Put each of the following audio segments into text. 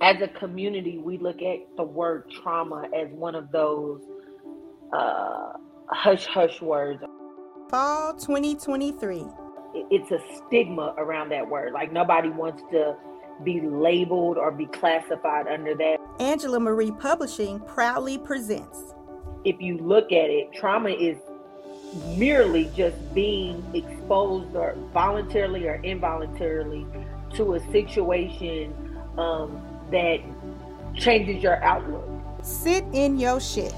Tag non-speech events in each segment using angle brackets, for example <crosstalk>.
as a community, we look at the word trauma as one of those uh, hush hush words. Fall 2023. It's a stigma around that word. Like nobody wants to be labeled or be classified under that. Angela Marie Publishing proudly presents. If you look at it, trauma is merely just being exposed or voluntarily or involuntarily to a situation um, that changes your outlook. Sit in your shit.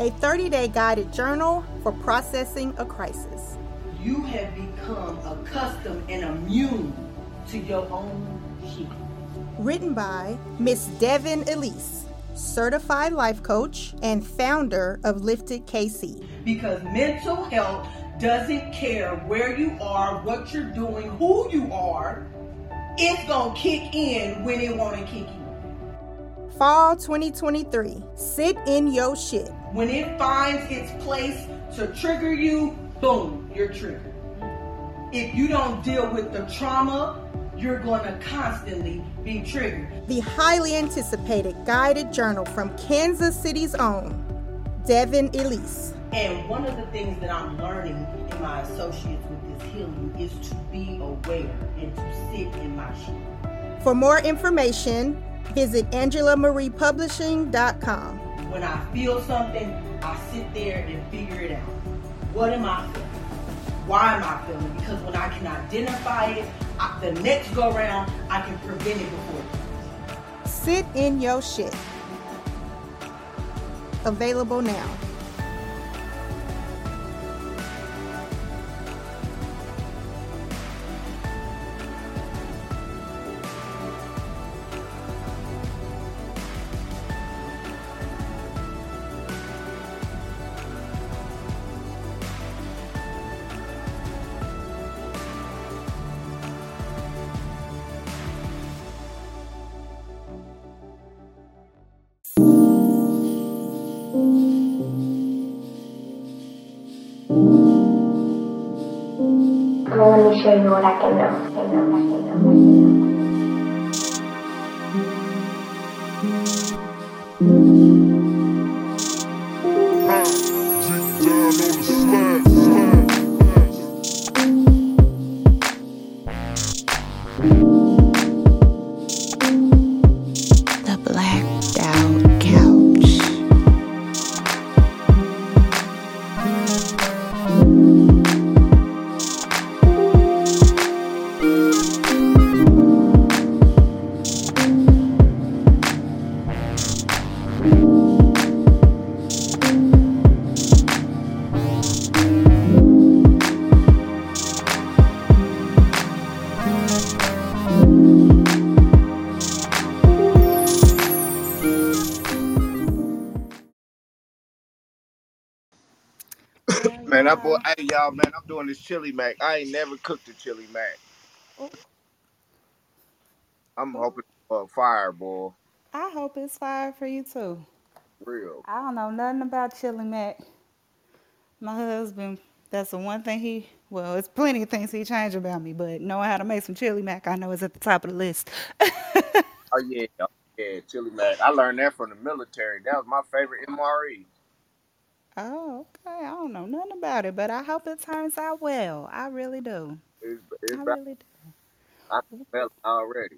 A 30 day guided journal for processing a crisis. You have become accustomed and immune to your own shit. Written by Miss Devin Elisse, certified life coach and founder of Lifted KC. Because mental health doesn't care where you are, what you're doing, who you are. It's going to kick in when it want to kick in. Fall 2023. Sit in your shit. When it finds its place to trigger you, boom, you're triggered. If you don't deal with the trauma, you're going to constantly be triggered. The highly anticipated guided journal from Kansas City's own Devin Elisse. And one of the things that I'm learning in my associates with this healing is to be aware and to sit in my shit. For more information, visit AngelaMariePublishing.com. When I feel something, I sit there and figure it out. What am I feeling? Why am I feeling? Because when I can identify it, I, the next go round, I can prevent it before it. Sit in your shit. Available now. What I can do. Boy, hey y'all, man, I'm doing this chili mac. I ain't never cooked a chili mac. Oh. I'm hoping for a boy. I hope it's fire for you too. real. I don't know nothing about chili mac. My husband, that's the one thing he, well, it's plenty of things he changed about me, but knowing how to make some chili mac, I know is at the top of the list. Oh yeah, yeah, chili mac. I learned that from the military. That was my favorite. MRE. Oh, okay. I don't know nothing about it, but I hope it turns out well. I really do. It's, it's I about, really do. I can smell it already.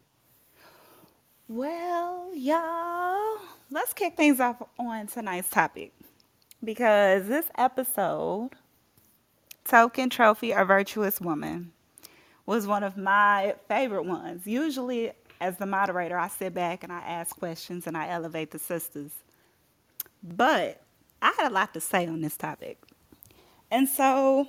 Well, y'all, let's kick things off on tonight's topic because this episode, Token Trophy, A Virtuous Woman, was one of my favorite ones. Usually, as the moderator, I sit back and I ask questions and I elevate the sisters. But I had a lot to say on this topic. And so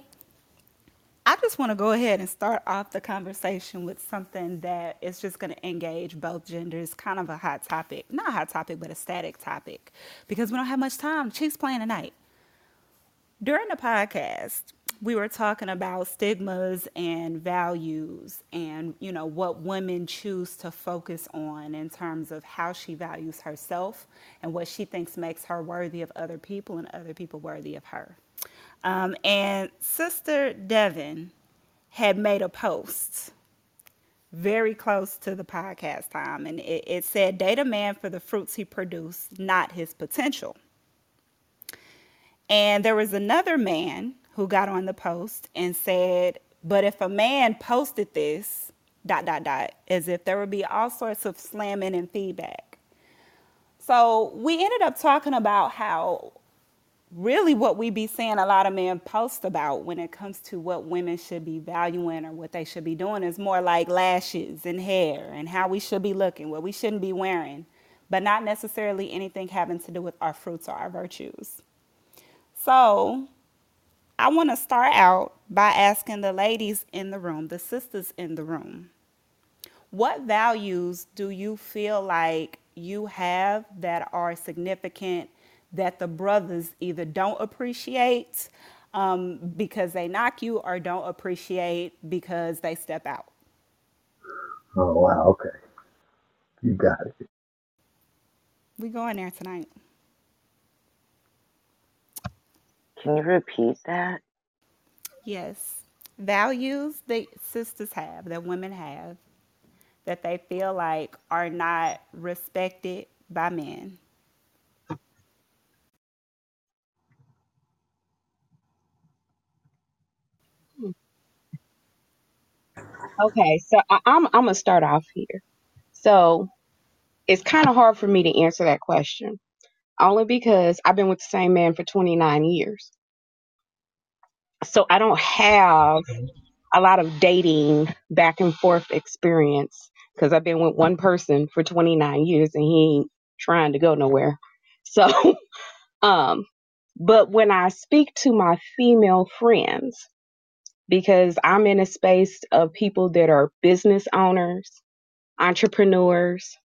I just want to go ahead and start off the conversation with something that is just going to engage both genders. Kind of a hot topic. Not a hot topic, but a static topic. Because we don't have much time. Chiefs playing tonight. During the podcast, we were talking about stigmas and values and, you know, what women choose to focus on in terms of how she values herself and what she thinks makes her worthy of other people and other people worthy of her. Um, and Sister Devin had made a post very close to the podcast time, and it, it said, Date a man for the fruits he produced, not his potential. And there was another man who got on the post and said, But if a man posted this, dot, dot, dot, as if there would be all sorts of slamming and feedback. So we ended up talking about how really what we be seeing a lot of men post about when it comes to what women should be valuing or what they should be doing is more like lashes and hair and how we should be looking, what we shouldn't be wearing, but not necessarily anything having to do with our fruits or our virtues. So I want to start out by asking the ladies in the room, the sisters in the room, what values do you feel like you have that are significant that the brothers either don't appreciate um, because they knock you or don't appreciate because they step out. Oh wow, okay. You got it. We going there tonight. Can you repeat that? Yes. Values that sisters have, that women have, that they feel like are not respected by men. Okay, so I, I'm I'm gonna start off here. So it's kind of hard for me to answer that question, only because I've been with the same man for 29 years. So I don't have a lot of dating back and forth experience because I've been with one person for 29 years and he ain't trying to go nowhere. <laughs> So, um, but when I speak to my female friends, because I'm in a space of people that are business owners, entrepreneurs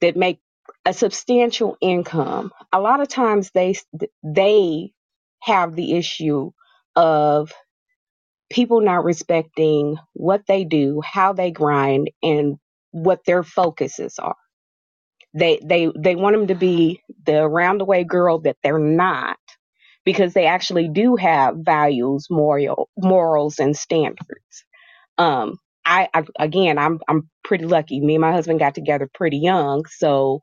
that make a substantial income. A lot of times they they have the issue of people not respecting what they do, how they grind and what their focuses are. They they they want them to be the around the way girl that they're not because they actually do have values, moral morals and standards. Um I, I again I'm I'm pretty lucky. Me and my husband got together pretty young, so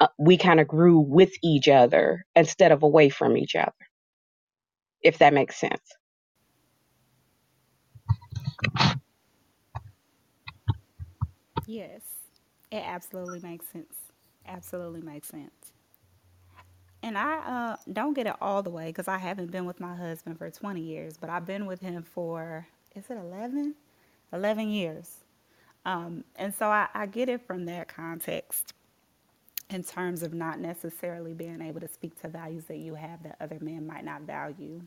uh, we kind of grew with each other instead of away from each other. If that makes sense. Yes, it absolutely makes sense. Absolutely makes sense. And I uh, don't get it all the way because I haven't been with my husband for 20 years, but I've been with him for, is it 11? 11 years. Um, and so I, I get it from that context in terms of not necessarily being able to speak to values that you have that other men might not value.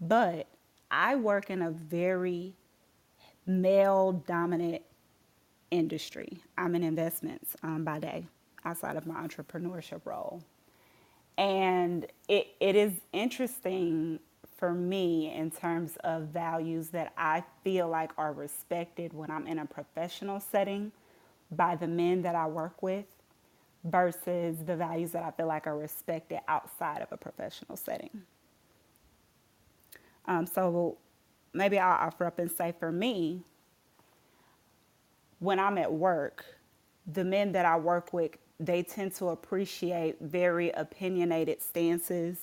But I work in a very male dominant industry. I'm in investments um, by day outside of my entrepreneurship role. And it, it is interesting for me in terms of values that I feel like are respected when I'm in a professional setting by the men that I work with versus the values that I feel like are respected outside of a professional setting. Um, so maybe I'll offer up and say for me, when I'm at work, the men that I work with, they tend to appreciate very opinionated stances,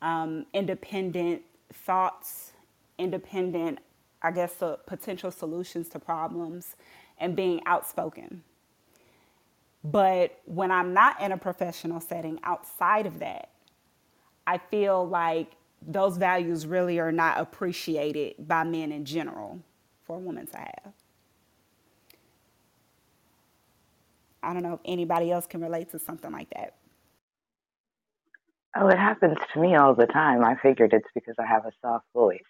um, independent thoughts, independent, I guess, uh, potential solutions to problems, and being outspoken. But when I'm not in a professional setting outside of that, I feel like those values really are not appreciated by men in general for a woman to have. I don't know if anybody else can relate to something like that. Oh, it happens to me all the time. I figured it's because I have a soft voice.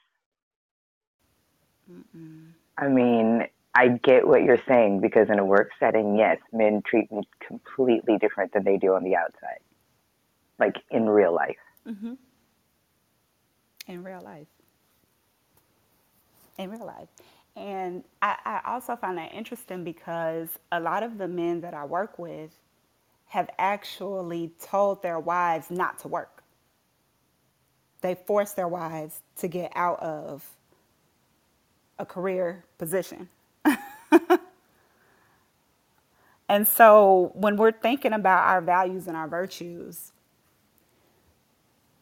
Mm-mm. I mean, I get what you're saying because in a work setting, yes, men treat me completely different than they do on the outside, like in real life. Mm-hmm. In real life. In real life. And I, I also find that interesting because a lot of the men that I work with have actually told their wives not to work. They force their wives to get out of a career position. <laughs> And so when we're thinking about our values and our virtues,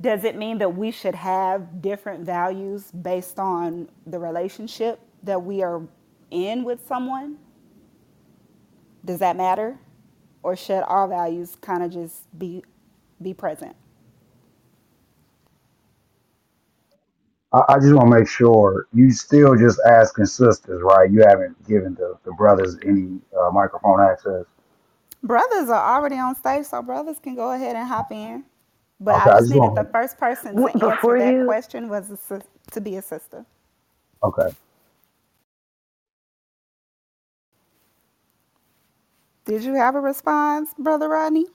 does it mean that we should have different values based on the relationship that we are in with someone? Does that matter? Or should our values kind of just be be present? I, I just want to make sure you still just asking sisters, right? You haven't given the, the brothers any uh, microphone access. Brothers are already on stage, so brothers can go ahead and hop in. But Okay, I I just just needed the first person W- to answer Before that you, question was a, sis- to be a sister. okay. Did you have a response, Brother Rodney?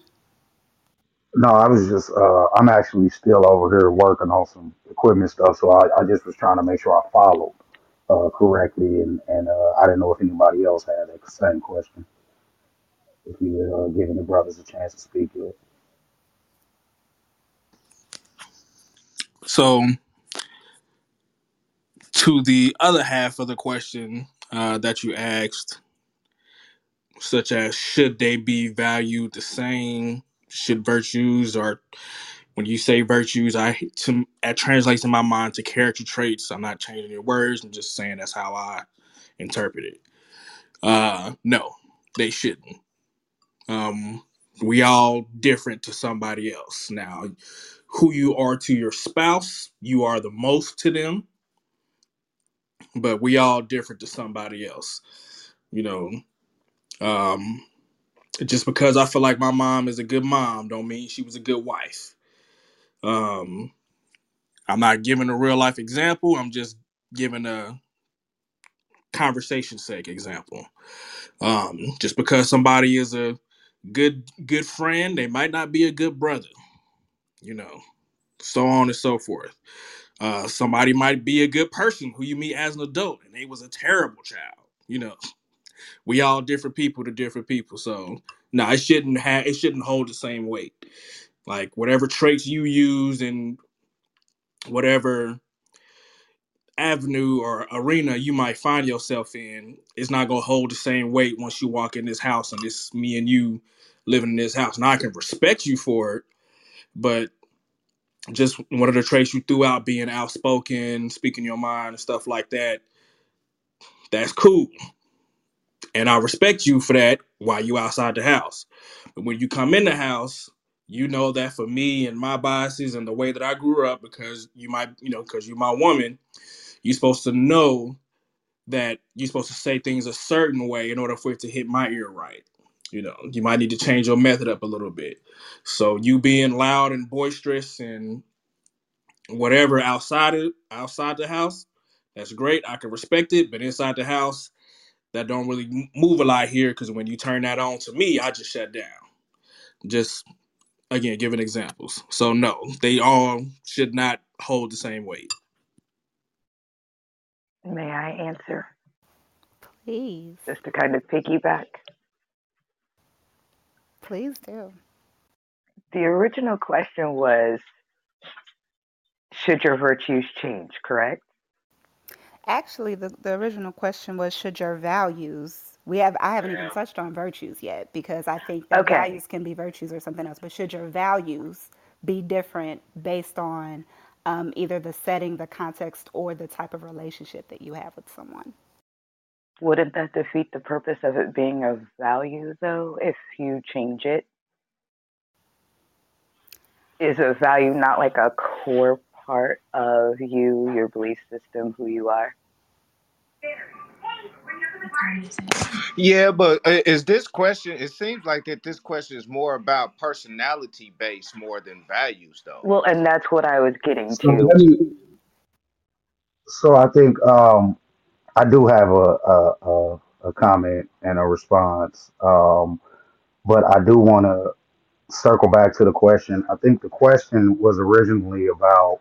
No, I was just uh, I'm actually still over here working on some equipment stuff, so I, I just was trying to make sure I followed uh, correctly, and and uh, I didn't know if anybody else had that same question. If you were uh, giving the brothers a chance to speak yet. So, to the other half of the question uh, that you asked, such as should they be valued the same? Should virtues, or when you say virtues, I to that translates in my mind to character traits. I'm not changing your words. I'm just saying that's how I interpret it. Uh, no, they shouldn't. Um, we all different to somebody else. Now, who you are to your spouse, you are the most to them, but we all different to somebody else. You know, um, just because I feel like my mom is a good mom, don't mean she was a good wife. Um, I'm not giving a real life example. I'm just giving a conversation sake example. Um, just because somebody is a good good friend, they might not be a good brother. You know, so on and so forth. Uh, somebody might be a good person who you meet as an adult, and they was a terrible child. You know, we all different people to different people. So no, it shouldn't have it shouldn't hold the same weight. Like whatever traits you use and whatever avenue or arena you might find yourself in, it's not gonna hold the same weight once you walk in this house and it's me and you living in this house. Now I can respect you for it, but just one of the traits you threw out being outspoken, speaking your mind and stuff like that, that's cool. And I respect you for that while you outside the house. But when you come in the house, you know that for me and my biases and the way that I grew up, because you might, you know, because you're my woman, you're supposed to know that you're supposed to say things a certain way in order for it to hit my ear right. You know, you might need to change your method up a little bit. So you being loud and boisterous and whatever outside of outside the house, that's great. I can respect it, but inside the house, that don't really move a lot here because when you turn that on to me, I just shut down. Just again, giving examples. So no, they all should not hold the same weight. may I answer Please, just to kind of piggyback? please do. The original question was should your virtues change, correct? Actually, the, the original question was should your values we have I haven't even touched on virtues yet because I think that Okay. values can be virtues or something else, but should your values be different based on um, either the setting, the context, or the type of relationship that you have with someone? Wouldn't that defeat the purpose of it being of value, though, if you change it? Is a value not like a core part of you, your belief system, who you are? Yeah, but i- is this question? It seems like that this question is more about personality based more than values, though. Well, and that's what I was getting So to. let me. So I think um, I do have a, a a a comment and a response, um, but I do want to circle back to the question. I think the question was originally about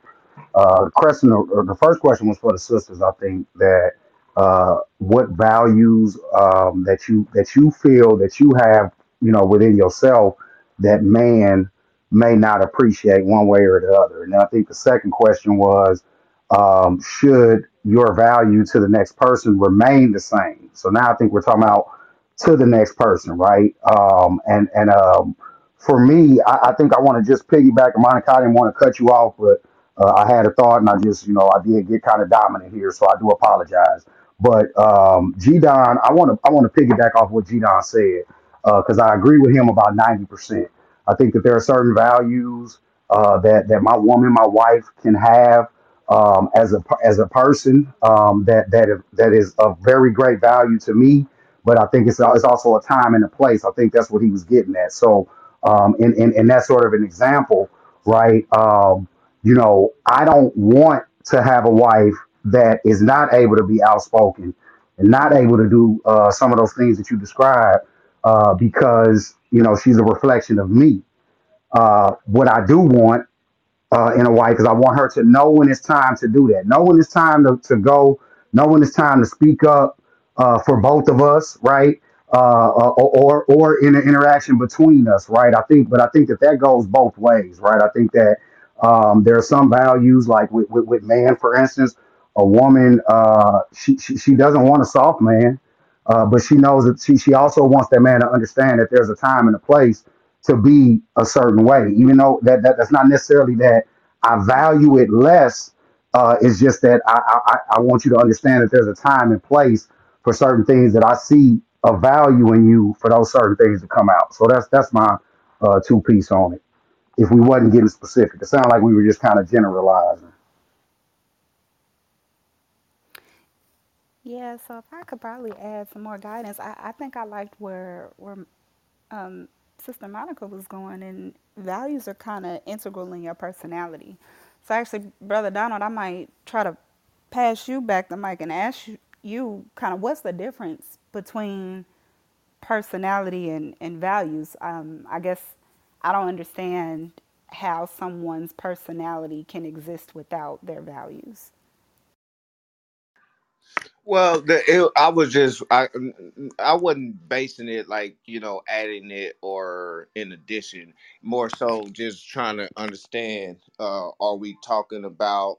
uh, the question. Or the first question was for the sisters. I think that uh, what values um, that you that you feel that you have, you know, within yourself that man may not appreciate one way or the other. And I think the second question was um, should your value to the next person remain the same? So now I think we're talking about to the next person, right? Um, and and um, for me, I, I think I want to just piggyback. Monica, I didn't want to cut you off, but uh, I had a thought, and I just, you know, I did get kind of dominant here, so I do apologize. But um, G Don, I want to I want to piggyback off what G Don said because I agree with him about ninety percent. I think that there are certain values uh, that that my woman, my wife, can have um, as a as a person um, that that that is of very great value to me. But I think it's it's also a time and a place. I think that's what he was getting at. So, um, and, and in that sort of an example, right? Um, you know, I don't want to have a wife that is not able to be outspoken and not able to do uh, some of those things that you described uh, because you know she's a reflection of me. Uh, what I do want uh, in a wife is I want her to know when it's time to do that. Know when it's time to, to go. Know when it's time to speak up uh, for both of us, right? Uh, uh, or or in an interaction between us, right? I think, but I think that that goes both ways, right? I think that um, there are some values, like with, with, with man, for instance, a woman, uh, she, she she doesn't want a soft man, uh, but she knows that she she also wants that man to understand that there's a time and a place to be a certain way, even though that, that that's not necessarily that I value it less. Uh, it's just that I, I I want you to understand that there's a time and place for certain things that I see a value in you for those certain things to come out. So that's that's my uh, two piece on it. If we wasn't getting specific, it sounded like we were just kind of generalizing. Yeah, so if I could probably add some more guidance, I, I think I liked where where um, Sister Monica was going, and values are kind of integral in your personality. So actually, Brother Donald, I might try to pass you back the mic and ask you, you kind of what's the difference between personality and, and values. Um, I guess I don't understand how someone's personality can exist without their values. Well, the, it, I was just I I wasn't basing it like you know adding it or in addition. More so, just trying to understand. Uh, are we talking about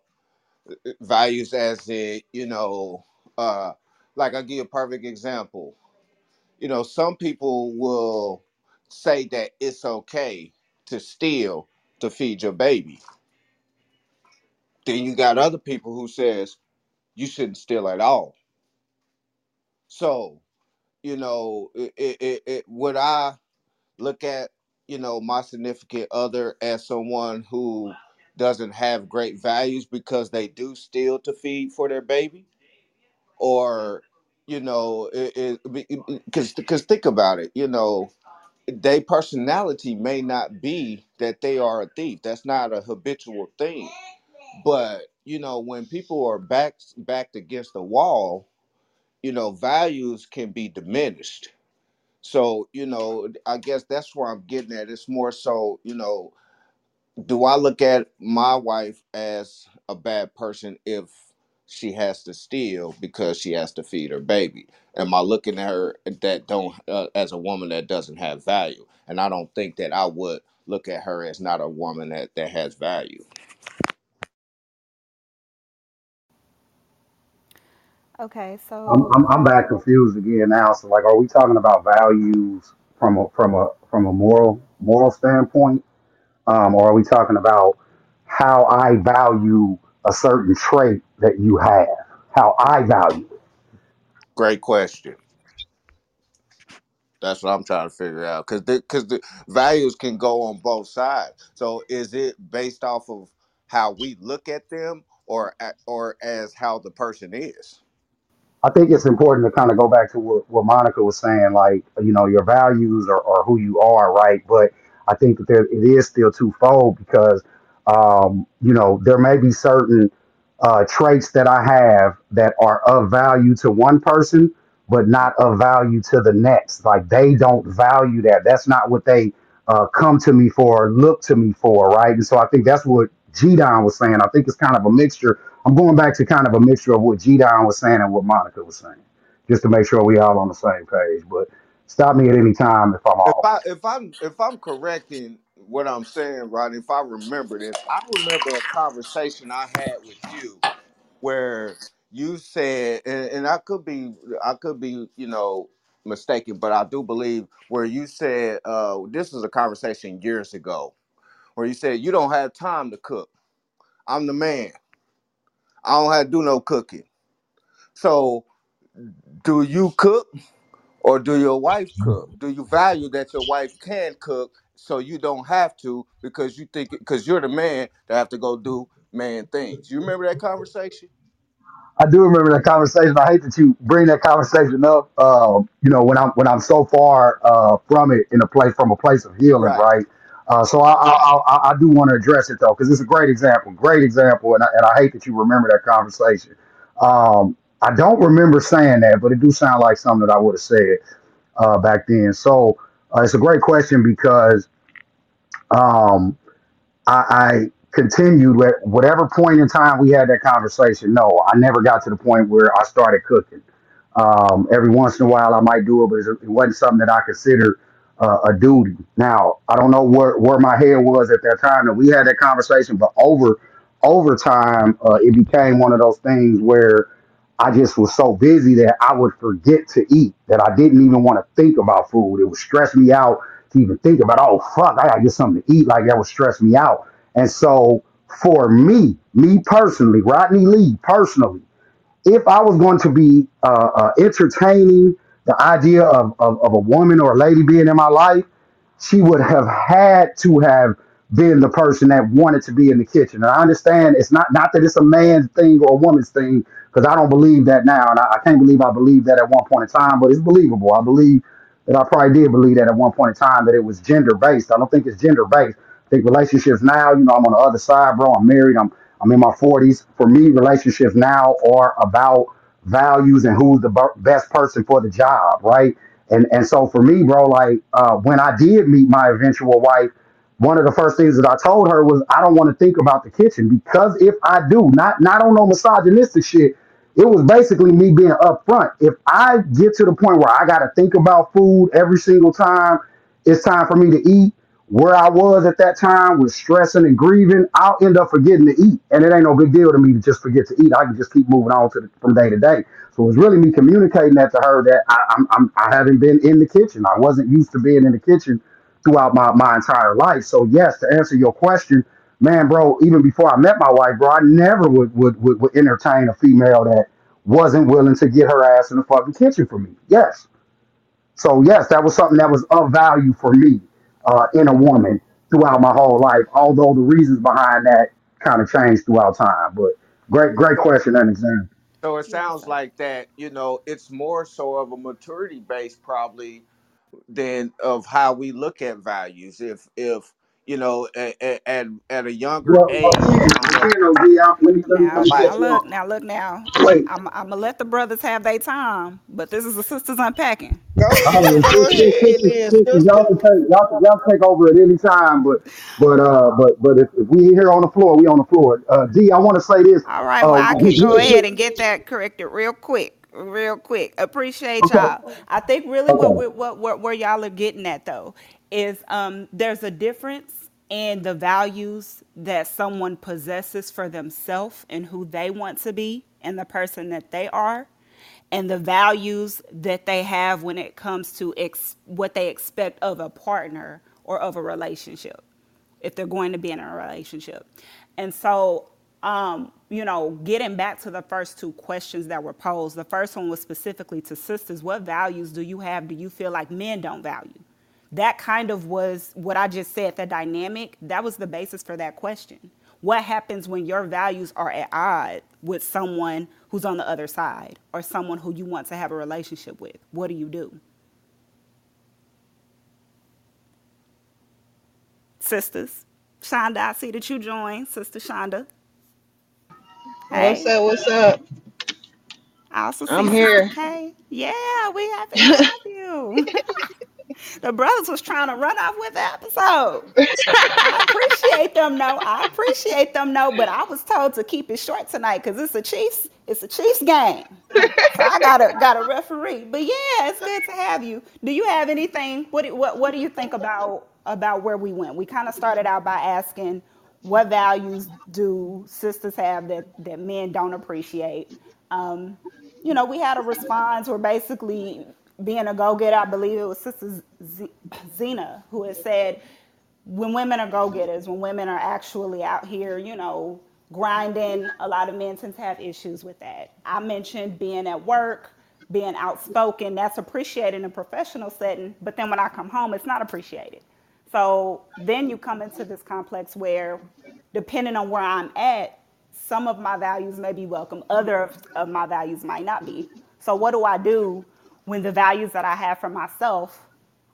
values as in you know, uh, like I'll give you a perfect example. You know, some people will say that it's okay to steal to feed your baby. Then you got other people who says you shouldn't steal at all. So you know, it, it, it, would I look at, you know, my significant other as someone who doesn't have great values because they do steal to feed for their baby? Or, you know, because because think about it, you know, their personality may not be that they are a thief. That's not a habitual thing. But, you know, when people are backed backed against the wall, you know, values can be diminished so, you know, I guess that's where I'm getting at. It's more so, you know, do I look at my wife as a bad person if she has to steal because she has to feed her baby? Am I looking at her that don't uh, as a woman that doesn't have value? And I don't think that I would look at her as not a woman that that has value. Okay, I'm, so I'm I'm back confused again now. So like, are we talking about values from a from a from a moral moral standpoint, um, or are we talking about how I value a certain trait that you have? How I value it? Great question. That's what I'm trying to figure out because because the, values can go on both sides. So is it based off of how we look at them, or a- or as how the person is? I think it's important to kind of go back to what, what Monica was saying, like, you know, your values or, are who you are, right? But I think that there, it is still twofold because, um, you know, there may be certain uh, traits that I have that are of value to one person, but not of value to the next. Like they don't value that. That's not what they uh, come to me for, or look to me for, right? And so I think that's what G Don was saying. I think it's kind of a mixture I'm going back to kind of a mixture of what G Don was saying and what Monica was saying, just to make sure we all on the same page. But stop me at any time if I'm If off. I if I'm if I'm correct in what I'm saying, right? If I remember this, I remember a conversation I had with you, where you said, and, and I could be, I could be, you know, mistaken, but I do believe where you said, uh, this was a conversation years ago, where you said you don't have time to cook. I'm the man. I don't have to do no cooking. So, do you cook or do your wife cook? Do you value that your wife can cook so you don't have to because you think because you're the man that have to go do man things? You remember that conversation? I do remember that conversation. I hate that you bring that conversation up. Um, you know, when I'm when I'm so far uh, from it in a place from a place of healing, Right. right? Uh, so I, I, I, I do want to address it though, because it's a great example, great example, and I, and I hate that you remember that conversation. Um, I don't remember saying that, but it do sound like something that I would have said uh, back then. So uh, it's a great question because um, I, I continued at whatever point in time we had that conversation. No, I never got to the point where I started cooking. Um, every once in a while, I might do it, but it wasn't something that I considered uh, a duty. Now, I don't know where, where my head was at that time that we had that conversation, but over over time, uh, it became one of those things where I just was so busy that I would forget to eat, that I didn't even want to think about food. It would stress me out to even think about, oh, fuck, I got to get something to eat. Like that would stress me out. And so for me, me personally, Rodney Lee personally, if I was going to be uh, uh, entertaining the idea of, of, of a woman or a lady being in my life, she would have had to have been the person that wanted to be in the kitchen. And I understand it's not not that it's a man's thing or a woman's thing, because I don't believe that now, and I, I can't believe I believed that at one point in time. But it's believable. I believe that I probably did believe that at one point in time that it was gender based. I don't think it's gender based. I think relationships now, you know, I'm on the other side, bro. I'm married. I'm I'm in my 40s. For me, relationships now are about values and who's the b- best person for the job, right? And and so for me, bro, like uh, when I did meet my eventual wife, one of the first things that I told her was I don't want to think about the kitchen because if I do, not not on no misogynistic shit, it was basically me being upfront. If I get to the point where I got to think about food every single time it's time for me to eat, where I was at that time was stressing and grieving, I'll end up forgetting to eat. And it ain't no big deal to me to just forget to eat. I can just keep moving on to the, from day to day. So it was really me communicating that to her that I, I'm, I'm, I haven't been in the kitchen. I wasn't used to being in the kitchen throughout my, my entire life. So yes, to answer your question, man, bro, even before I met my wife, bro, I never would, would, would, would entertain a female that wasn't willing to get her ass in the fucking kitchen for me. Yes. So yes, that was something that was of value for me uh, in a woman throughout my whole life. Although the reasons behind that kind of changed throughout time. But great, great question and example. so it sounds like that, you know, it's more so of a maturity base probably than of how we look at values. If if you know at at, at a younger Well, well age, again, I'm like again, OG, let me let me let Now, me like cut now look, now look, now Wait, I'm I'm gonna let the brothers have their time, but this is the sisters unpacking. go ahead, go ahead sisters, then, sisters, y'all can take y'all can, y'all can take over at any time, but but uh but but if, if we here on the floor, we on the floor. Uh, D, I want to say this. All right, Uh, I can we go ahead and get that corrected real quick, real quick. Appreciate Okay, y'all. I think really what okay. we what, what where y'all are getting at though is um there's a difference in the values that someone possesses for themselves and who they want to be and the person that they are and the values that they have when it comes to ex- what they expect of a partner or of a relationship if they're going to be in a relationship. And so, um, you know, getting back to the first two questions that were posed, the first one was specifically to sisters. What values do you have? Do you feel like men don't value? That kind of was what I just said, the dynamic. That was the basis for that question. What happens when your values are at odds with someone who's on the other side or someone who you want to have a relationship with? What do you do? Sisters, Shonda, I see that you joined. Sister Shonda. Hey. What's up? What's up? I also see I'm here. Hey, Yeah, we happy to have you. <laughs> <laughs> the brothers was trying to run off with the episode. I appreciate them, no. I appreciate them, no. But I was told to keep it short tonight because it's a Chiefs, it's a Chiefs game. So I got a got a referee. But yeah, it's good to have you. Do you have anything? What what what do you think about about where we went? We kind of started out by asking what values do sisters have that, that men don't appreciate? Um, you know, we had a response where basically being a go getter, I believe it was Sister Zena who had said, when women are go getters, when women are actually out here, you know, grinding, a lot of men tend to have issues with that. I mentioned being at work, being outspoken, that's appreciated in a professional setting, but then when I come home, it's not appreciated. So then you come into this complex where, depending on where I'm at, some of my values may be welcome, other of my values might not be. So, what do I do when the values that I have for myself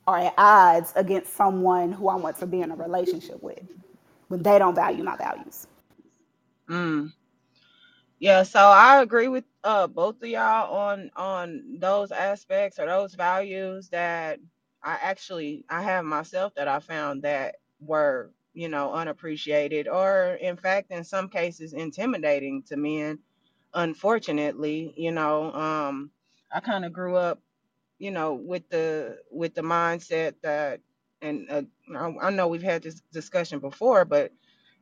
are at odds against someone who I want to be in a relationship with when they don't value my values? Mm. Yeah, so I agree with uh both of y'all on on those aspects or those values that I actually I have myself that I found that were, you know, unappreciated or in fact in some cases intimidating to men, unfortunately, you know, um I kind of grew up, you know, with the with the mindset that and uh, I I know we've had this discussion before, but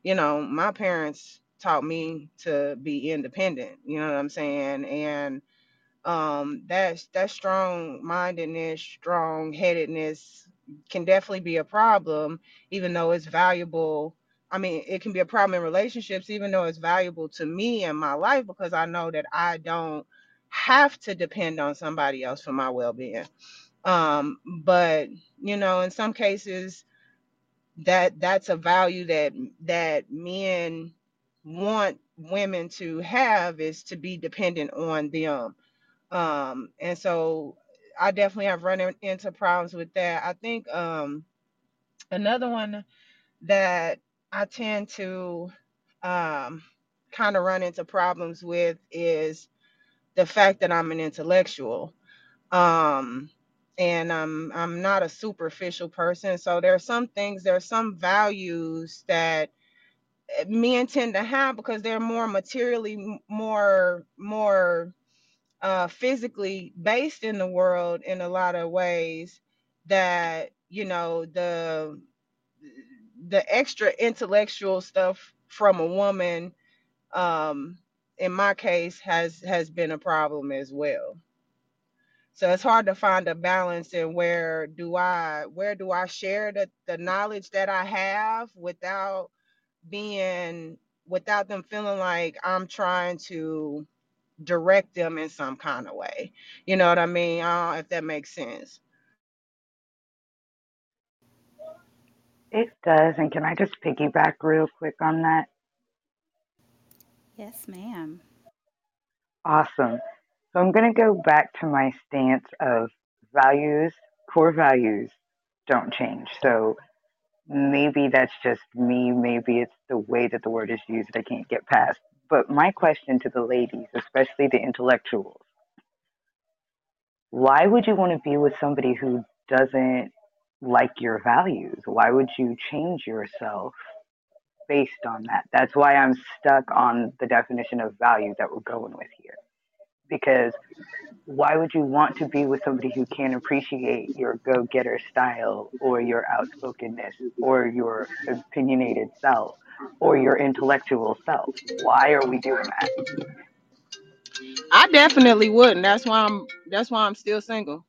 you know, my parents taught me to be independent, you know what I'm saying? And um that's that strong mindedness, strong headedness can definitely be a problem, even though it's valuable. I mean, it can be a problem in relationships, even though it's valuable to me and my life because I know that I don't have to depend on somebody else for my well being. Um, but you know, in some cases, that that's a value that that men want women to have is to be dependent on them um and so i definitely have run into problems with that i think um another one that i tend to um kind of run into problems with is the fact that i'm an intellectual um and I'm I'm not a superficial person. So there are some things, there are some values that men tend to have because they're more materially more more uh physically based in the world in a lot of ways that you know the the extra intellectual stuff from a woman um in my case has has been a problem as well so it's hard to find a balance in where do i where do i share the, the knowledge that i have without being without them feeling like i'm trying to direct them in some kind of way you know what i mean I if that makes sense It does. And can I just piggyback real quick on that? Yes, ma'am. Awesome. So I'm going to go back to my stance of values, core values don't change. So maybe that's just me. Maybe it's the way that the word is used that I can't get past. But my question to the ladies, especially the intellectuals, why would you want to be with somebody who doesn't like your values? Why would you change yourself based on that? That's why I'm stuck on the definition of value that we're going with here. Because why would you want to be with somebody who can't appreciate your go getter style or your outspokenness or your opinionated self or your intellectual self? Why are we doing that? i definitely wouldn't that's why i'm that's why i'm still single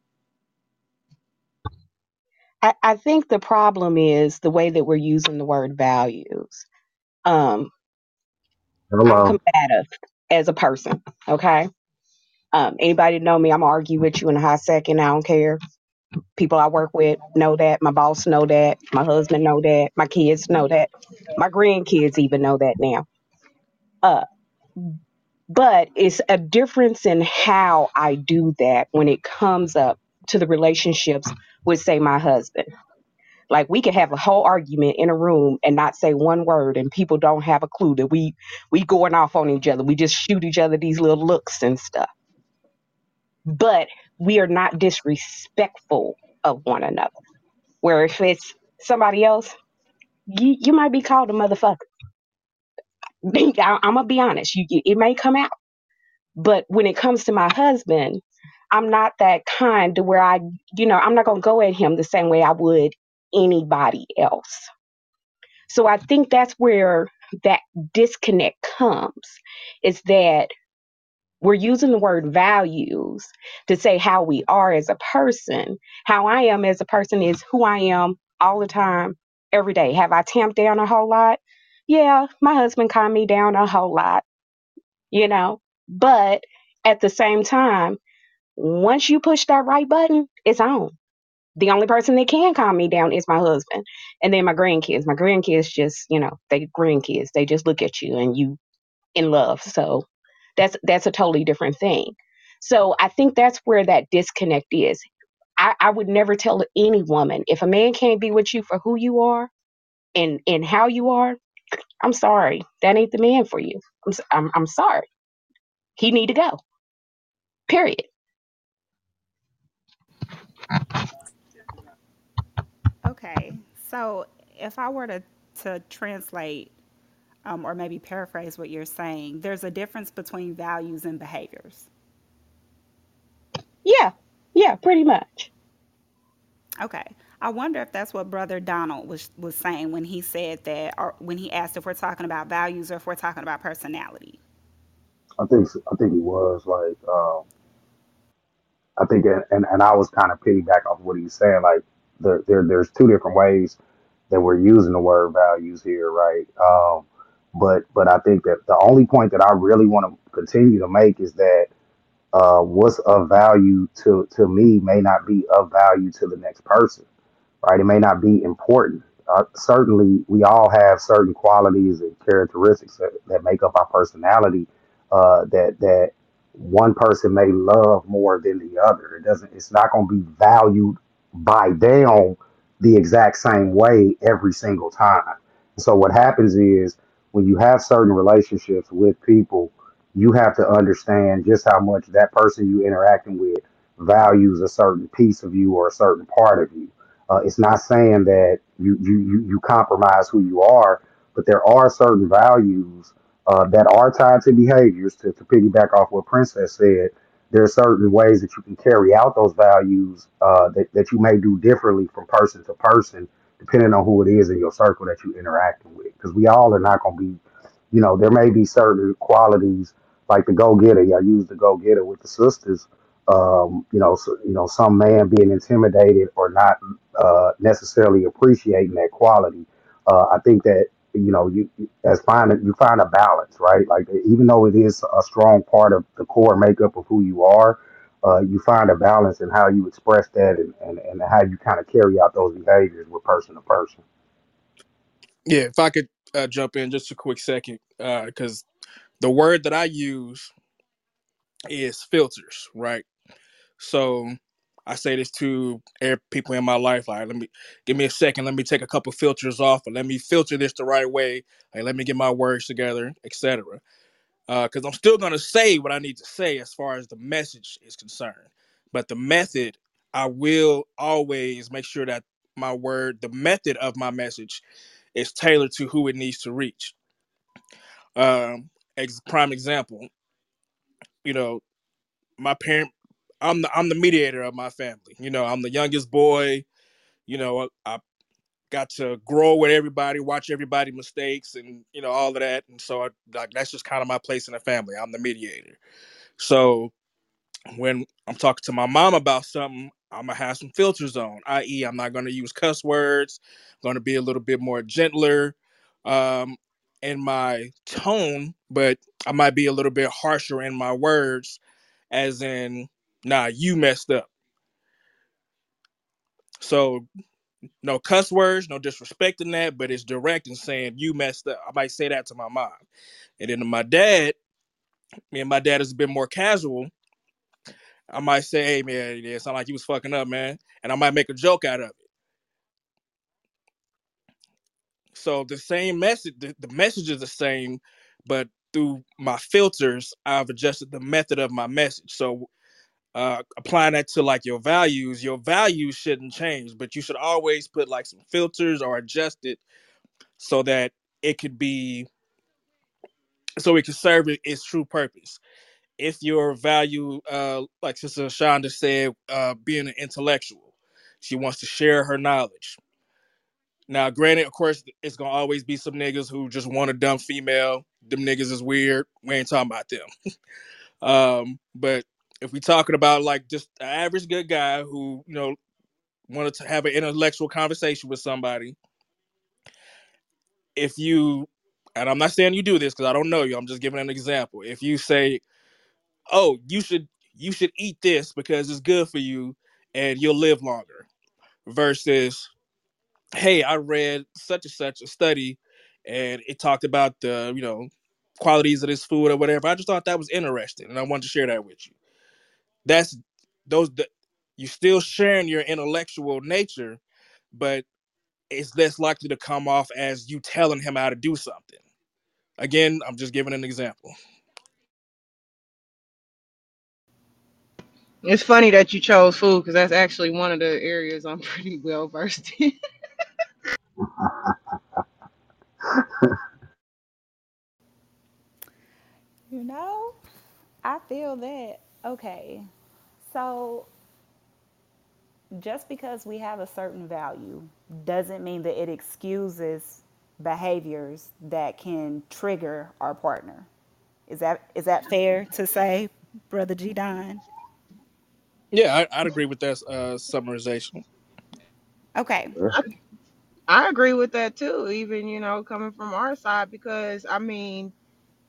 I, I think the problem is the way that we're using the word values. Um, I'm Hello. combative as a person. Okay. Um, anybody know me? I'm gonna argue with you in a hot second. I don't care. People I work with know that. My boss know that. My husband know that. My kids know that. My grandkids even know that now. Uh, but it's a difference in how I do that when it comes up to the relationships with, say, my husband. Like we could have a whole argument in a room and not say one word, and people don't have a clue that we we going off on each other. We just shoot each other these little looks and stuff. But we are not disrespectful of one another. Where if it's somebody else, you you might be called a motherfucker. <laughs> I, I'm gonna be honest. You it may come out, but when it comes to my husband, I'm not that kind to where I, you know, I'm not gonna go at him the same way I would anybody else So I think that's where that disconnect comes is that we're using the word values to say how we are as a person. How I am as a person is who I am all the time, every day. Have I tamped down a whole lot? Yeah, my husband calmed me down a whole lot, you know. But at the same time, once you push that right button, it's on. The only person that can calm me down is my husband. And then my grandkids. My grandkids just, you know, they grandkids. They just look at you and you in love. So that's that's a totally different thing. So I think that's where that disconnect is. I, I would never tell any woman if a man can't be with you for who you are and and how you are. I'm sorry, that ain't the man for you. I'm s- I'm, I'm sorry. He need to go. Period. Okay, so if I were to to translate um, or maybe paraphrase what you're saying, there's a difference between values and behaviors. Yeah, yeah, pretty much. Okay. I wonder if that's what Brother Donald was was saying when he said that, or when he asked if we're talking about values or if we're talking about personality. I think I think he was like um, I think and and, I was kind of piggyback off what he's saying like there, there there's two different ways that we're using the word values here, right? Um, but but I think that the only point that I really want to continue to make is that uh, what's of value to to me may not be of value to the next person right? It may not be important. Uh, certainly, we all have certain qualities and characteristics that, that make up our personality uh, that that one person may love more than the other. It doesn't. It's not going to be valued by them the exact same way every single time. So what happens is when you have certain relationships with people, you have to understand just how much that person you're interacting with values a certain piece of you or a certain part of you uh, it's not saying that you, you you you compromise who you are, but there are certain values uh, that are tied to behaviors. To, to piggyback off what Princess said, there are certain ways that you can carry out those values uh, that that you may do differently from person to person, depending on who it is in your circle that you're interacting with. Because we all are not going to be, you know, there may be certain qualities like the go getter. I use the go getter with the sisters um, you know, so, you know, some man being intimidated or not uh, necessarily appreciating that quality. Uh, I think that you know you as find you find a balance, right? Like even though it is a strong part of the core makeup of who you are, uh, you find a balance in how you express that and, and, and how you kind of carry out those behaviors with person to person. Yeah, if I could uh, jump in just a quick second, because the word that I use is filters, right? So I say this to every people in my life. Like, let me give me a second. Let me take a couple filters off, and let me filter this the right way. Like, let me get my words together, etc. Because I'm still gonna say what I need to say as far as the message is concerned, but the method, I will always make sure that my word, the method of my message, is tailored to who it needs to reach. Um, ex- prime example, you know, my parent I'm the I'm the mediator of my family. You know, I'm the youngest boy. You know, I got to grow with everybody, watch everybody mistakes, and you know all of that. And so, I, like that's just kind of my place in the family. I'm the mediator. So when I'm talking to my mom about something, I'm gonna have some filters on. I.e., I'm not gonna use cuss words. I'm gonna be a little bit more gentler um, in my tone, but I might be a little bit harsher in my words, as in, nah, you messed up. So no cuss words, no disrespecting that, but it's direct and saying you messed up. I might say that to my mom. And then to my dad, me and my dad a bit more casual. I might say, hey man, it sound like you was fucking up, man. And I might make a joke out of it. So the same message, the, the message is the same, but through my filters, I've adjusted the method of my message. So uh applying that to like your values, your values shouldn't change, but you should always put like some filters or adjust it so that it could be so it can serve it- its true purpose. If your value, uh, like Sister Shonda said, uh, being an intellectual, she wants to share her knowledge. Now, granted, of course, it's gonna always be some niggas who just want a dumb female. Them niggas is weird. We ain't talking about them. <laughs> Um, but if we talking about like just an average good guy who you know wanted to have an intellectual conversation with somebody, if you and I'm not saying you do this because I don't know you. I'm just giving an example. If you say, "Oh, you should you should eat this because it's good for you and you'll live longer," versus, "Hey, I read such and such a study and it talked about the you know qualities of this food or whatever." I just thought that was interesting and I wanted to share that with you. That's those the, you still sharing your intellectual nature, but it's less likely to come off as you telling him how to do something. Again, I'm just giving an example. It's funny that you chose food because that's actually one of the areas I'm <laughs> pretty well versed in. <laughs> You know, I feel that. Okay. So just because we have a certain value doesn't mean that it excuses behaviors that can trigger our partner. Is that is that fair to say, brother G Don? Yeah, I, I'd agree with that uh, summarization. Okay. I, I agree with that too, even, you know, coming from our side, because I mean,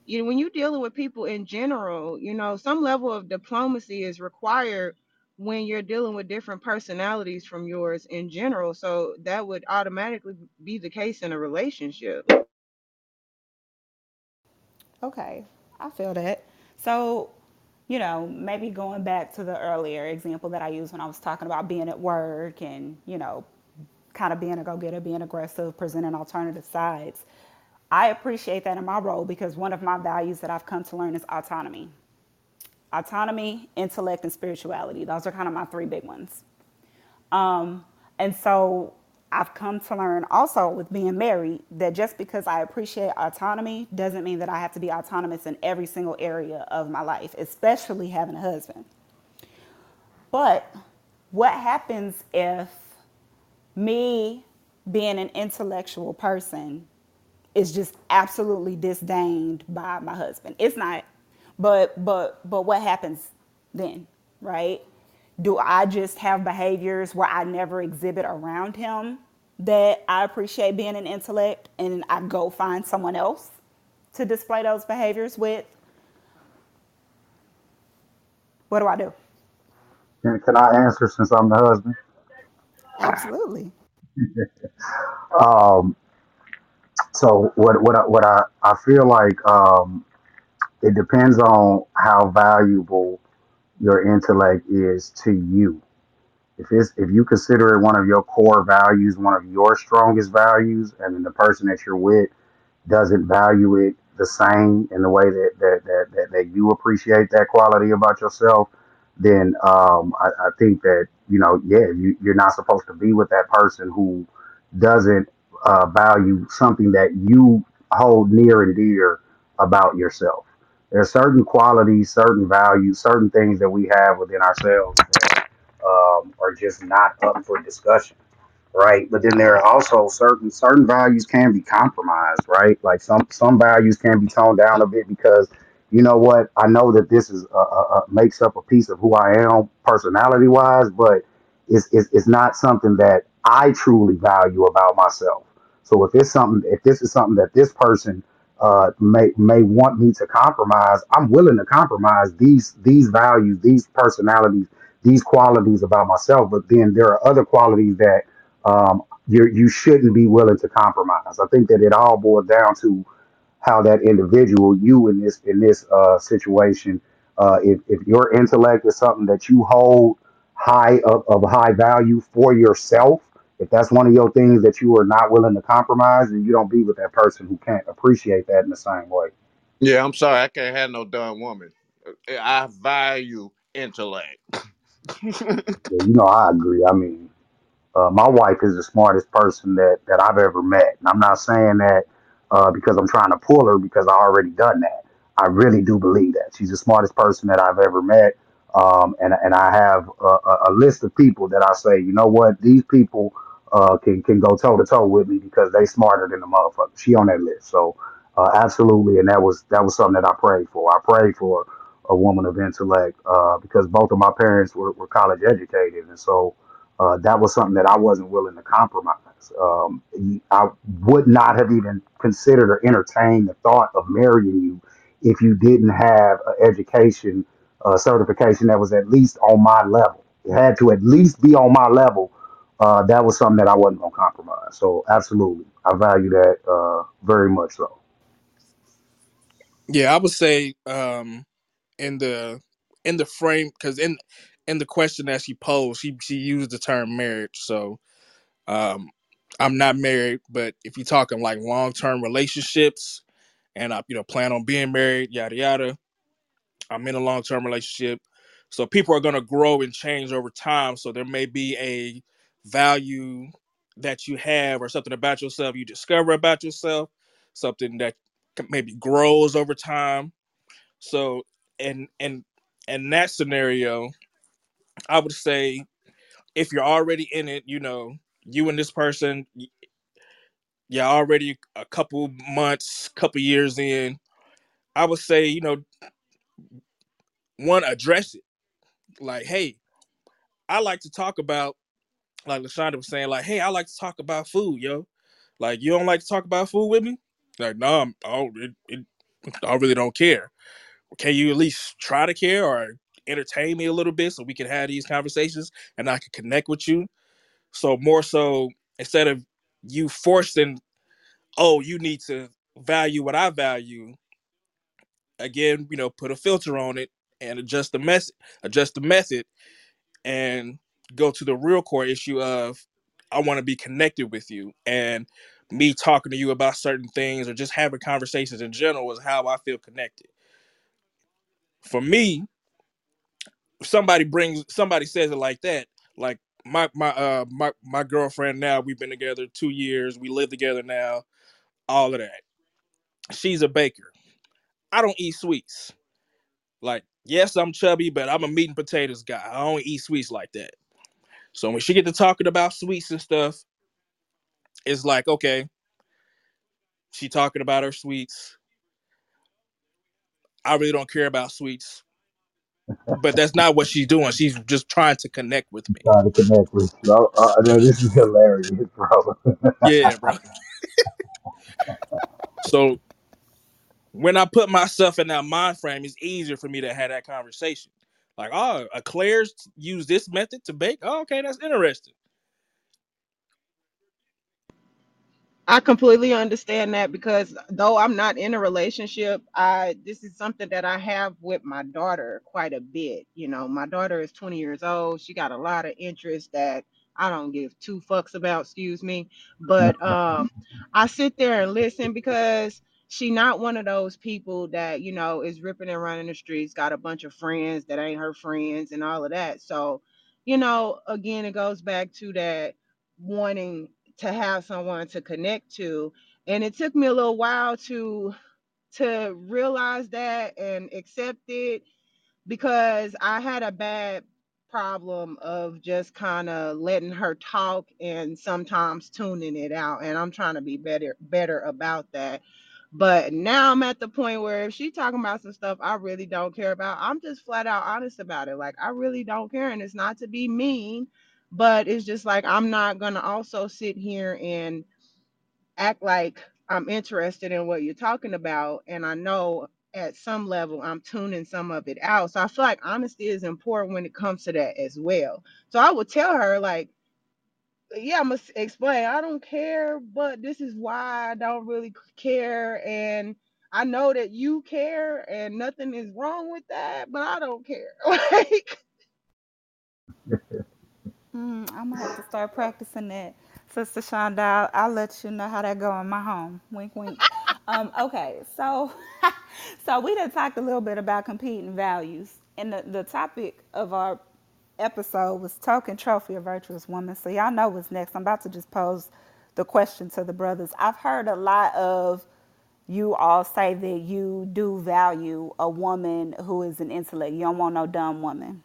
you know, when you're dealing with people in general, you know, some level of diplomacy is required when you're dealing with different personalities from yours in general. So that would automatically be the case in a relationship. Okay. I feel that. So, you know, maybe going back to the earlier example that I used when I was talking about being at work and, you know, kind of being a go getter, being aggressive, presenting alternative sides. I appreciate that in my role because one of my values that I've come to learn is autonomy. Autonomy, intellect, and spirituality. Those are kind of my three big ones. Um, and so I've come to learn also with being married that just because I appreciate autonomy doesn't mean that I have to be autonomous in every single area of my life, especially having a husband. But what happens if me being an intellectual person is just absolutely disdained by my husband. It's not, but but but what happens then, right? Do I just have behaviors where I never exhibit around him that I appreciate being an intellect and I go find someone else to display those behaviors with? What do I do? Can, can I answer since I'm the husband? Absolutely. <laughs> Um, so what what I, what I, I feel like um, it depends on how valuable your intellect is to you. If it's if you consider it one of your core values, one of your strongest values, and then the person that you're with doesn't value it the same in the way that that that, that, that you appreciate that quality about yourself, then um, I, I think that you know, yeah, you, you're not supposed to be with that person who doesn't uh, value something that you hold near and dear about yourself. There are certain qualities, certain values, certain things that we have within ourselves that um, are just not up for discussion right? But then there are also certain certain values can be compromised, right? Like some some values can be toned down a bit because you know what? I know that this is a, a, a makes up a piece of who I am personality wise, but it's, it's it's not something that I truly value about myself. So if it's something, if this is something that this person uh, may may want me to compromise, I'm willing to compromise these these values, these personalities, these qualities about myself. But then there are other qualities that um, you you shouldn't be willing to compromise. I think that it all boils down to how that individual, you in this in this uh, situation, uh, if if your intellect is something that you hold high of, of high value for yourself, if that's one of your things that you are not willing to compromise, and you don't be with that person who can't appreciate that in the same way. Yeah, I'm sorry, I can't have no dumb woman. I value intellect. <laughs> Yeah, you know, I agree. I mean, Uh, my wife is the smartest person that, that I've ever met. And I'm not saying that uh, because I'm trying to pull her because I already done that. I really do believe that. She's the smartest person that I've ever met. Um, and, and I have a, a a list of people that I say, you know what, these people uh, can can go toe to toe with me because they smarter than the motherfucker. She on that list. So uh, absolutely, and that was that was something that I prayed for. I prayed for a woman of intellect uh, because both of my parents were, were college educated, and so uh, that was something that I wasn't willing to compromise. Um, I would not have even considered or entertained the thought of marrying you if you didn't have an education uh, certification that was at least on my level. It had to at least be on my level. Uh, that was something that I wasn't going to compromise. So absolutely, I value that uh, very much so. Yeah, I would say um, in the in the frame because in in the question that she posed, she she used the term marriage. So um, I'm not married, but if you're talking like long term relationships, and I you know plan on being married, yada yada, I'm in a long term relationship. So people are gonna grow and change over time. So there may be a value that you have or something about yourself you discover about yourself, something that maybe grows over time so and and in that scenario, I would say if you're already in it, you know, you and this person, you're already a couple months, couple years in. I would say, you know, one address it. Like, hey, I like to talk about, like Lashonda was saying, like, hey, I like to talk about food, yo. Like, you don't like to talk about food with me? Like, no, I'm, oh, it, it, I really don't care. can you at least try to care or entertain me a little bit so we can have these conversations and I can connect with you? So more so instead of you forcing, oh, you need to value what I value, again, you know, put a filter on it and adjust the message, adjust the method and go to the real core issue of I want to be connected with you. And me talking to you about certain things or just having conversations in general is how I feel connected. For me, somebody brings somebody says it like that like my my uh my my girlfriend now we've been together two years we live together now all of that. She's a baker. I don't eat sweets. Like yes i'm chubby but i'm a meat and potatoes guy. I don't eat sweets like that so when she get to talking about sweets and stuff it's like okay she talking about her sweets i really don't care about sweets but that's not what she's doing she's just trying to connect with me Trying to connect with you. Oh, uh, no, this is hilarious, bro. <laughs> yeah bro <laughs> so when I put myself in that mind frame, it's easier for me to have that conversation. Like, oh, a Claire's use this method to bake. Oh, okay, that's interesting. I completely understand that because though I'm not in a relationship, I this is something that I have with my daughter quite a bit. You know, my daughter is 20 years old. She got a lot of interests that I don't give two fucks about, excuse me. But <laughs> um I sit there and listen because she not one of those people that, you know, is ripping and running the streets, got a bunch of friends that ain't her friends and all of that. So, you know, again, it goes back to that wanting to have someone to connect to and it took me a little while to to realize that and accept it because I had a bad problem of just kind of letting her talk and sometimes tuning it out and I'm trying to be better better about that. But now I'm at the point where if she talking about some stuff I really don't care about, I'm just flat out honest about it. Like I really don't care and it's not to be mean, but it's just like I'm not to also sit here and act like I'm interested in what you're talking about. And I know at some level I'm tuning some of it out. So I feel like honesty is important when it comes to that as well. So I would tell her, like, yeah, I'm gonna explain. I don't care, but this is why I don't really care. And I know that you care and nothing is wrong with that, but I don't care. <laughs> Like, Mm, I'm gonna have to start practicing that, Sister Shonda. I'll, I'll let you know how that go in my home. Wink, wink. Um, okay, so <laughs> so we done talked a little bit about competing values, and the, the topic of our episode was token trophy of virtuous woman. So y'all know what's next. I'm about to just pose the question to the brothers. I've heard a lot of you all say that you do value a woman who is an intellect. You don't want no dumb woman.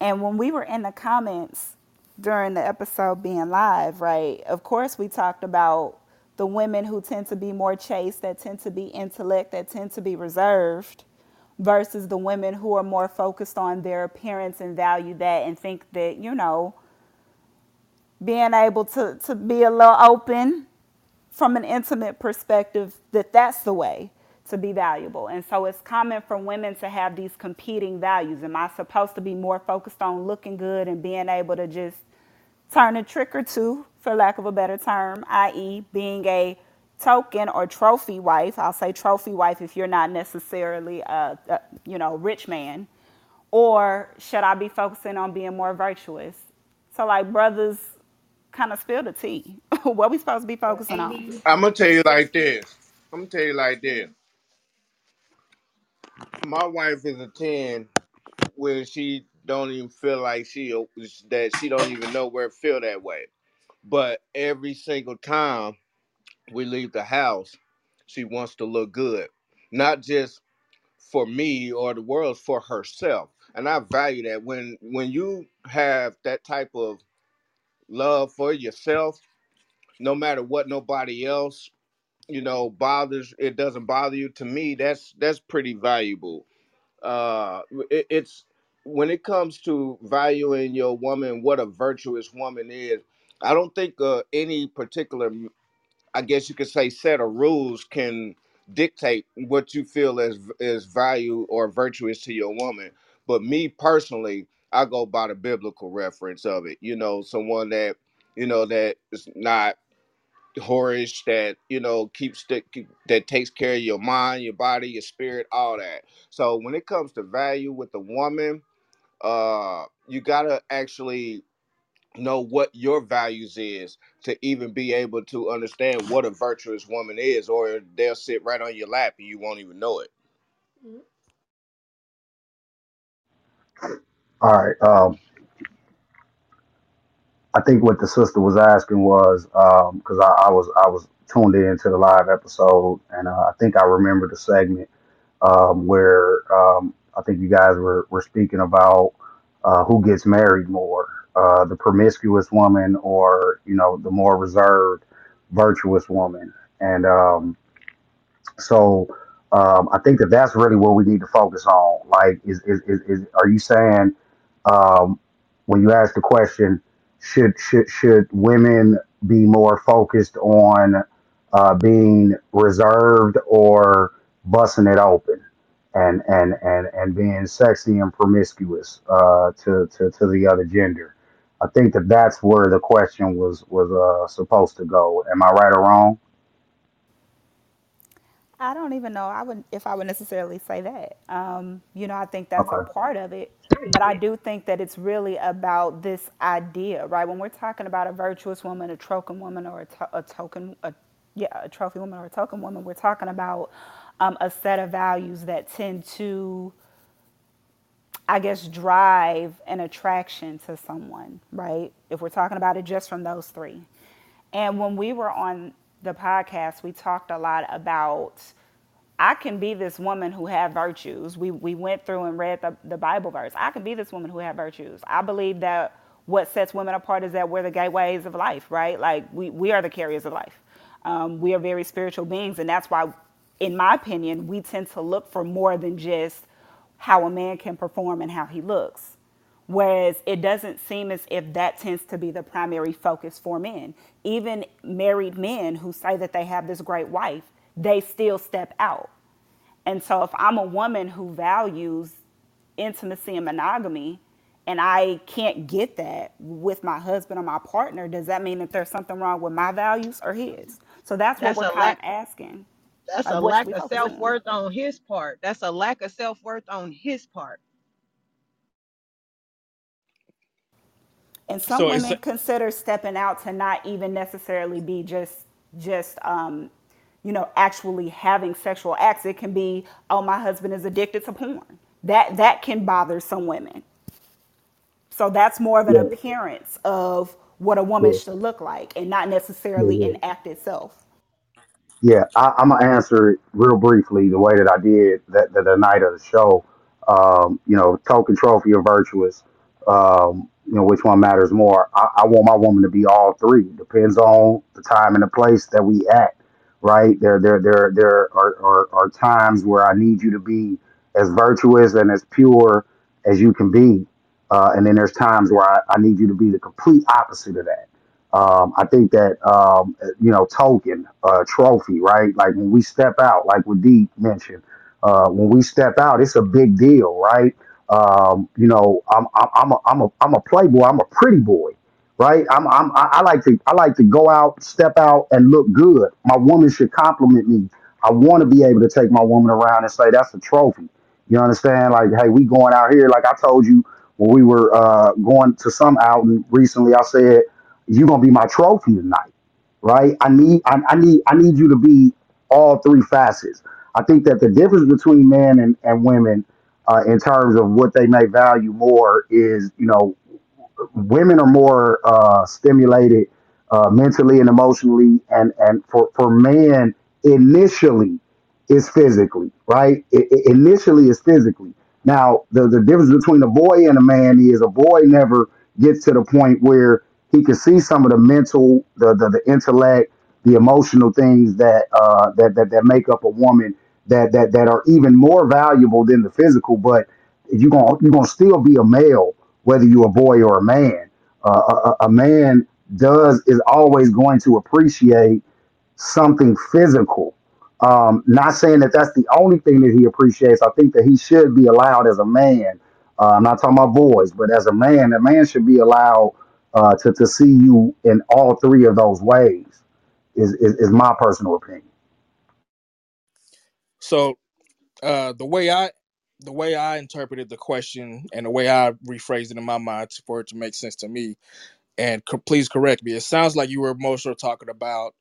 And when we were in the comments, during the episode being live, right? Of course, we talked about the women who tend to be more chaste, that tend to be intellect, that tend to be reserved, versus the women who are more focused on their appearance and value that and think that, you know, being able to, to be a little open from an intimate perspective that that's the way to be valuable. And so it's common for women to have these competing values. Am I supposed to be more focused on looking good and being able to just turn a trick or two, for lack of a better term, i.e., being a token or trophy wife? I'll say trophy wife if you're not necessarily a, a you know rich man, or should I be focusing on being more virtuous? So like brothers kind of spill the tea. <laughs> what we supposed to be focusing on? I'm gonna tell you like this. I'm gonna tell you like this. My wife is a ten when she don't even feel like she that she don't even know where it feel that way. But every single time we leave the house, she wants to look good, not just for me or the world, for herself. And I value that. When when you have that type of love for yourself, no matter what nobody else you know bothers it doesn't bother you to me that's that's pretty valuable. Uh it, it's when it comes to valuing your woman what a virtuous woman is i don't think uh, any particular i guess you could say set of rules can dictate what you feel as as value or virtuous to your woman. But me personally i go by the biblical reference of it you know someone that you know that is not whorish that you know keeps the, that takes care of your mind your body your spirit all that. So when it comes to value with the woman uh you gotta actually know what your values is to even be able to understand what a virtuous woman is or they'll sit right on your lap and you won't even know it All right. Um, I think what the sister was asking was because I, I was I was tuned in to the live episode, and uh, I think I remember the segment um, where um, I think you guys were, were speaking about uh, who gets married more, uh, the promiscuous woman or you know the more reserved, virtuous woman, and um, so um, I think that that's really what we need to focus on. Like, is is, is, is are you saying um, when you ask the question, should should should women be more focused on uh, being reserved or busting it open and and and and being sexy and promiscuous uh, to, to to the other gender? I think that that's where the question was was uh, supposed to go. Am I right or wrong? I don't even know I would if I would necessarily say that. Um, you know, I think that's a Okay. part of it, but I do think that it's really about this idea, right? When we're talking about a virtuous woman, a token woman, or a, to- a token, a, yeah, a trophy woman or a token woman, we're talking about um, a set of values that tend to I guess, drive an attraction to someone, right? If we're talking about it just from those three. And when we were on the podcast, we talked a lot about I can be this woman who had virtues. We, we went through and read the, the Bible verse. I can be this woman who had virtues. I believe that what sets women apart is that we're the gateways of life, right? Like we, we are the carriers of life. Um, we are very spiritual beings, and that's why, in my opinion, we tend to look for more than just how a man can perform and how he looks. Whereas it doesn't seem as if that tends to be the primary focus for men. Even married men who say that they have this great wife, they still step out. And so if I'm a woman who values intimacy and monogamy and I can't get that with my husband or my partner, does that mean that there's something wrong with my values or his? So that's what That's we're kind of asking. That's Like, a what lack we of focus self on? worth on his part. That's a lack of self worth on his part. and some So it's women consider stepping out to not even necessarily be just just um, you know actually having sexual acts it can be oh my husband is addicted to porn that that can bother some women so that's more of an Yeah. appearance of what a woman Yeah. should look like and not Yeah. necessarily yeah. an act itself Yeah, I, I'm gonna answer it real briefly the way that I did that the, the night of the show. Um, you know, token trophy or virtuous. um, you know, which one matters more. I, I want my woman to be all three. Depends on the time and the place that we at, right? There, there, there, there are, are, are times where I need you to be as virtuous and as pure as you can be, uh, and then there's times where I, I need you to be the complete opposite of that. Um, I think that um, you know, token, uh, trophy, right? Like when we step out, like what Dee mentioned, uh, when we step out, it's a big deal, right? Um, you know, I'm I'm I'm a, I'm a I'm a playboy. I'm a pretty boy, right? I'm I'm I I like to I like to go out, step out, and look good. My woman should compliment me. I want to be able to take my woman around and say that's a trophy. You understand? Like, hey, we going out here. Like I told you when we were uh, going to some outing recently, I said you're gonna be my trophy tonight, right? I need I, I need I need you to be all three facets. I think that the difference between men and, and women uh, in terms of what they may value more is, you know, women are more uh, stimulated uh, mentally and emotionally, and and for for man initially is physically right. It, it initially is physically. Now the the difference between a boy and a man is a boy never gets to the point where he can see some of the mental, the the, the intellect, the emotional things that uh, that that that make up a woman that that that are even more valuable than the physical, but you're gonna you're gonna still be a male whether you're a boy or a man. Uh, a, a man does is always going to appreciate something physical. Um, not saying that that's the only thing that he appreciates. I think that he should be allowed as a man. Uh, I'm not talking about boys, but as a man, a man should be allowed uh, to to see you in all three of those ways. Is is, is my personal opinion. So uh, the way I the way I interpreted the question and the way I rephrased it in my mind for it to make sense to me, and co- please correct me. It sounds like you were mostly talking about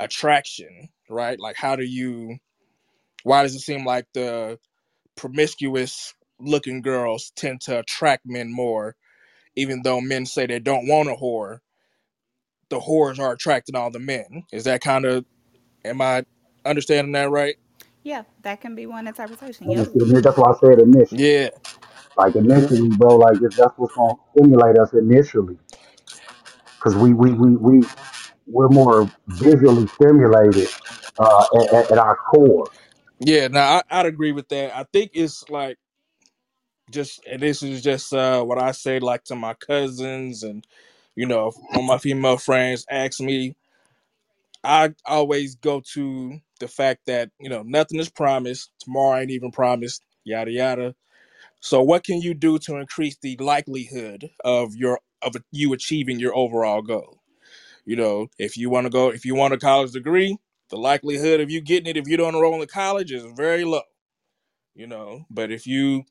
attraction, right? Like how do you? Why does it seem like the promiscuous looking girls tend to attract men more, even though men say they don't want a whore? The whores are attracting all the men. Is that kind of? Am I understanding that right? Yeah, that can be one interpretation. Yep. And That's why I said initially. Yeah. Like initially, bro. Like if that's what's gonna stimulate us initially, because we we we we we're more visually stimulated uh, at, at, at our core. Yeah, now I, I'd agree with that. I think it's like just, and this is just uh, what I say, like to my cousins and you know, of my female friends ask me, I always go to the fact that you know nothing is promised. Tomorrow ain't even promised. Yada yada. So, what can you do to increase the likelihood of your of you achieving your overall goal? You know, if you want to go, if you want a college degree, the likelihood of you getting it if you don't enroll in college is very low. You know, but if you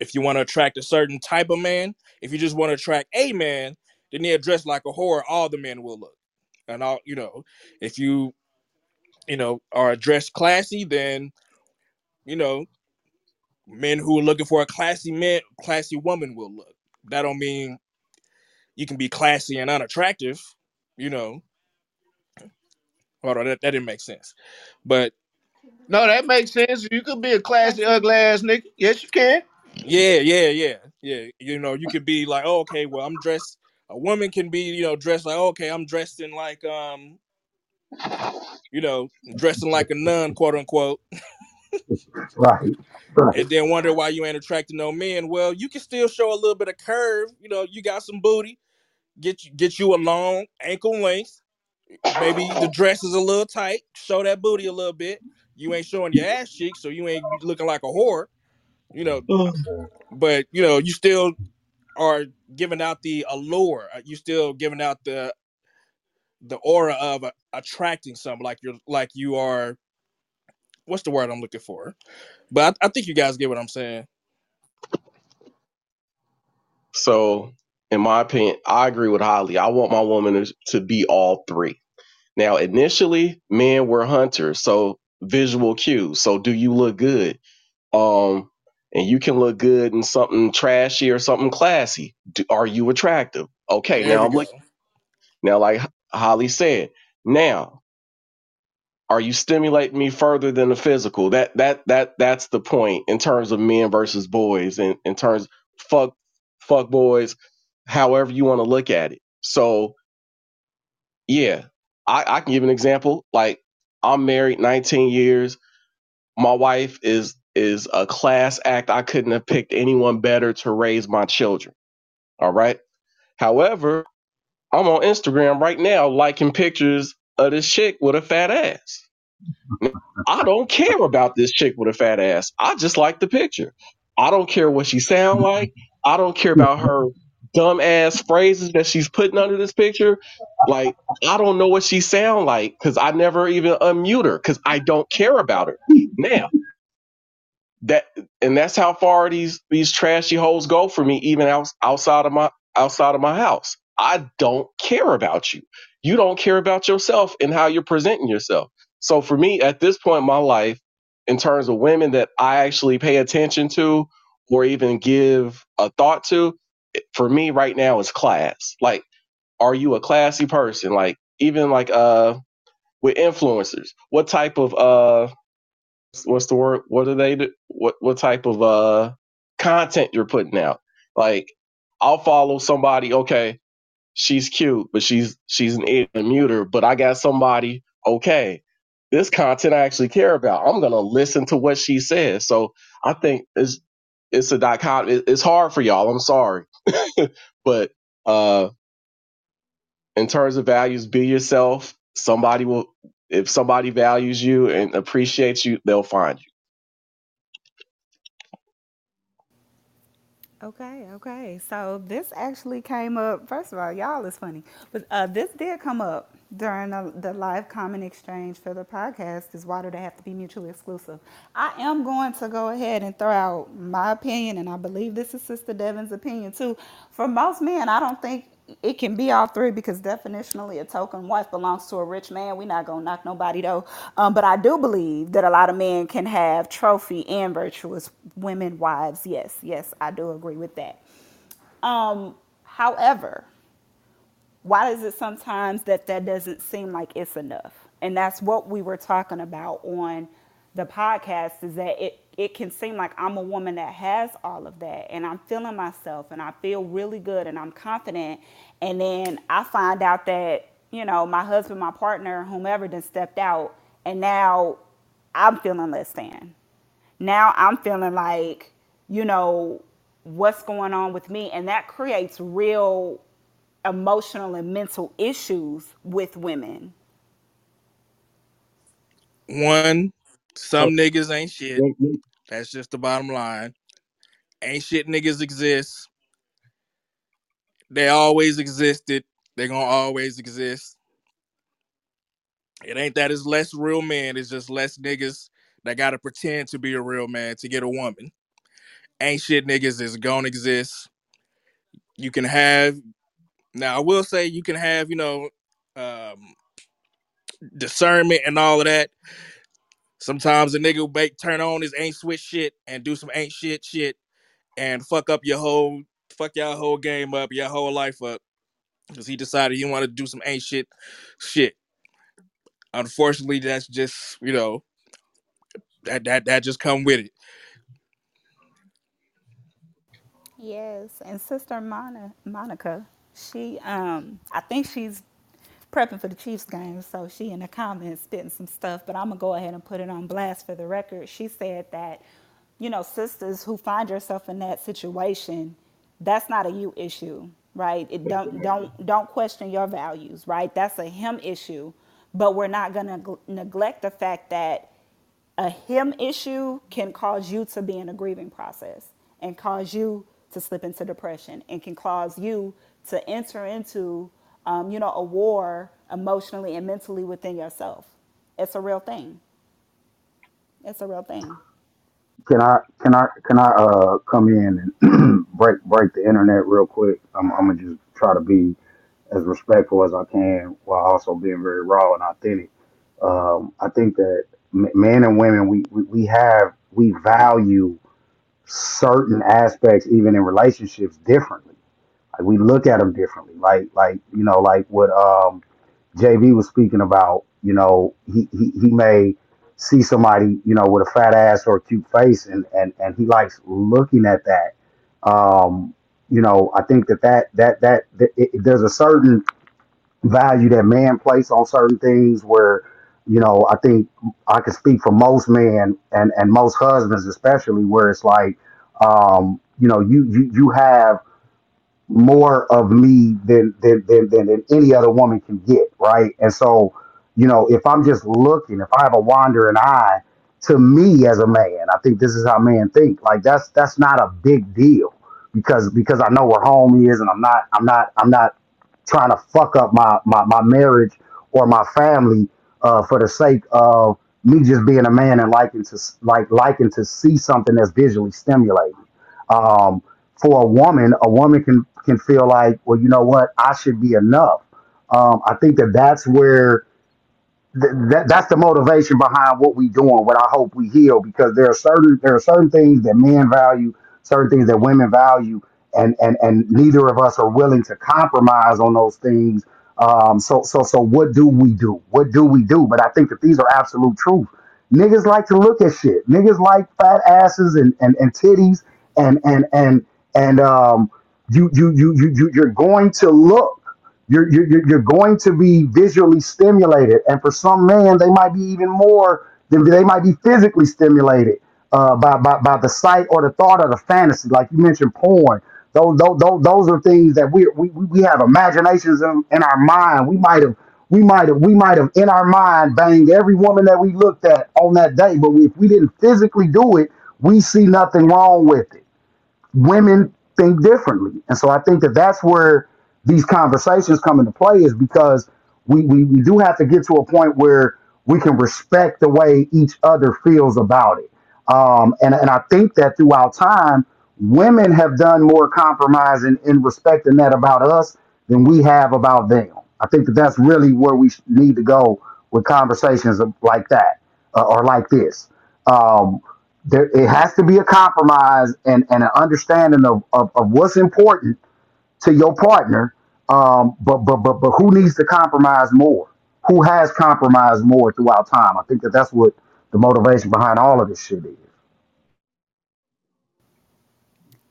If you want to attract a certain type of man, if you just want to attract a man, then they're dressed like a whore. All the men will look, and all you know. If you you know are dressed classy, then you know men who are looking for a classy man, classy woman will look. That don't mean you can be classy and unattractive. You know, hold on, that, that didn't make sense. But No, that makes sense. You could be a classy, ugly ass nigga. Yes, you can. Yeah, yeah, yeah, yeah. You know, you could be like, oh, okay, well, I'm dressed. A woman can be, you know, dressed like, oh, okay, I'm dressed in like, um, you know, dressing like a nun, quote unquote, Right, right, and then wonder why you ain't attracting no men. Well, you can still show a little bit of curve. You know, you got some booty. Get you get you a long ankle length. Maybe the dress is a little tight. Show that booty a little bit. You ain't showing your ass cheeks, so you ain't looking like a whore. You know, but you know, you still are giving out the allure. You still giving out the the aura of uh, attracting something like you're like you are what's the word I'm looking for? But I, I think you guys get what I'm saying. So, in my opinion, I agree with Holly. I want my woman to, to be all three. Now, initially, men were hunters, so visual cues. So, do you look good? Um, and you can look good in something trashy or something classy. Do, are you attractive? Okay, There now we I'm go. looking. Now, like Holly said, now are you stimulating me further than the physical? That that that that's the point in terms of men versus boys, and in terms fuck fuck boys, however you want to look at it. So yeah, I, I can give an example. Like I'm married 19 years. My wife is is a class act. I couldn't have picked anyone better to raise my children. All right. However, I'm on Instagram right now liking pictures of this chick with a fat ass. I don't care about this chick with a fat ass. I just like the picture. I don't care what she sound like. I don't care about her dumb ass phrases that she's putting under this picture. Like I don't know what she sound like because I never even unmute her because I don't care about her. Now that and that's how far these these trashy holes go for me, even out, outside of my outside of my house. I don't care about you. You don't care about yourself and how you're presenting yourself. So for me, at this point in my life, in terms of women that I actually pay attention to or even give a thought to, for me right now is class. Like, are you a classy person? Like, even like uh with influencers, what type of uh what's the word? What do they do? What what type of uh content you're putting out? Like, I'll follow somebody. Okay, she's cute, but she's she's an idiot and muter. But I got somebody. Okay, this content I actually care about. I'm gonna listen to what she says. So I think it's it's a dichotomy. It- It's hard for y'all. I'm sorry, <laughs> but uh, in terms of values, be yourself. Somebody will. If somebody values you and appreciates you, they'll find you. Okay, okay. So this actually came up. First of all, y'all is funny, but uh, this did come up during the, the live comment exchange for the podcast. Is why do they have to be mutually exclusive? I am going to go ahead and throw out my opinion, and I believe this is Sister Devin's opinion too. For most men, I don't think it can be all three because definitionally a token wife belongs to a rich man. We're not gonna knock nobody though. Um, but I do believe that a lot of men can have trophy and virtuous women wives. Yes, yes, I do agree with that. Um, however, why is it sometimes that that doesn't seem like it's enough and that's what we were talking about on the podcast is that it it can seem like i'm a woman that has all of that and i'm feeling myself and i feel really good and i'm confident. And then i find out that you know my husband my partner whomever then stepped out and now i'm feeling less than. Now i'm feeling like you know what's going on with me? And that creates real emotional and mental issues with women. One, some niggas ain't shit. That's just the bottom line. Ain't shit niggas exist. They always existed. They gonna always exist. It ain't that it's less real men. It's just less niggas that gotta pretend to be a real man to get a woman. Ain't shit niggas is gonna exist. You can have now. I will say you can have you know um, discernment and all of that. Sometimes a nigga will make turn on his ain't switch shit and do some ain't shit shit and fuck up your whole fuck your whole game up, your whole life up because he decided he wanted to do some ain't shit shit. Unfortunately, that's just you know that that that just come with it. Yes, and Sister Mona, Monica, she um I think she's prepping for the Chiefs game, so she in the comments spitting some stuff, but I'm gonna go ahead and put it on blast for the record. She said that, you know, sisters who find yourself in that situation, that's not a you issue, right? It don't don't don't question your values, right? That's a him issue, but we're not gonna gl- neglect the fact that a him issue can cause you to be in a grieving process and cause you to slip into depression and can cause you to enter into um, you know a war emotionally and mentally within yourself it's a real thing it's a real thing Can I can I can I uh come in and <clears throat> break break the internet real quick? I'm I'm gonna just try to be as respectful as I can while also being very raw and authentic. Um, I think that men and women we, we we have we value certain aspects even in relationships differently. Like we look at them differently. Like like you know like what um JB was speaking about. You know he he, he may see somebody you know with a fat ass or a cute face and and and he likes looking at that. Um, you know, I think that that that that, that it, there's a certain value that man place on certain things where you know i think i can speak for most men and and most husbands especially where it's like um you know you you you have more of me than than, than than than any other woman can get, right? And so, you know, if I'm just looking, if I have a wandering eye, to me as a man, I think this is how men think. Like that's that's not a big deal because because I know where home is, and I'm not I'm not I'm not trying to fuck up my my, my marriage or my family uh, for the sake of me just being a man and liking to like liking to see something that's visually stimulating. Um, for a woman, a woman can can feel like, well, you know what, I should be enough. Um, I think that that's where th- that that's the motivation behind what we doing. What I hope we heal because there are certain there are certain things that men value, certain things that women value, and and and neither of us are willing to compromise on those things. Um, so so so what do we do? What do we do? But I think that these are absolute truth. Niggas like to look at shit. Niggas like fat asses and and, and titties and and and and um you you you you you you're going to look. You're, you're, you're going to be visually stimulated. And for some men, they might be even more than they might be physically stimulated uh, by, by, by the sight or the thought of the fantasy. Like you mentioned, porn. Those, those, those, those are things that we, we, we have imaginations in, in our mind. We might have we might have we might have in our mind banged every woman that we looked at on that day, but if we didn't physically do it, we see nothing wrong with it women think differently. And so I think that that's where these conversations come into play is because we, we, we do have to get to a point where we can respect the way each other feels about it. Um, and, and I think that throughout time, women have done more compromising in respecting that about us than we have about them. I think that that's really where we need to go with conversations like that uh, or like this. Um, there it has to be a compromise and, and an understanding of, of, of what's important to your partner. Um, but but but but who needs to compromise more? Who has compromised more throughout time? I think that that's what the motivation behind all of this shit is.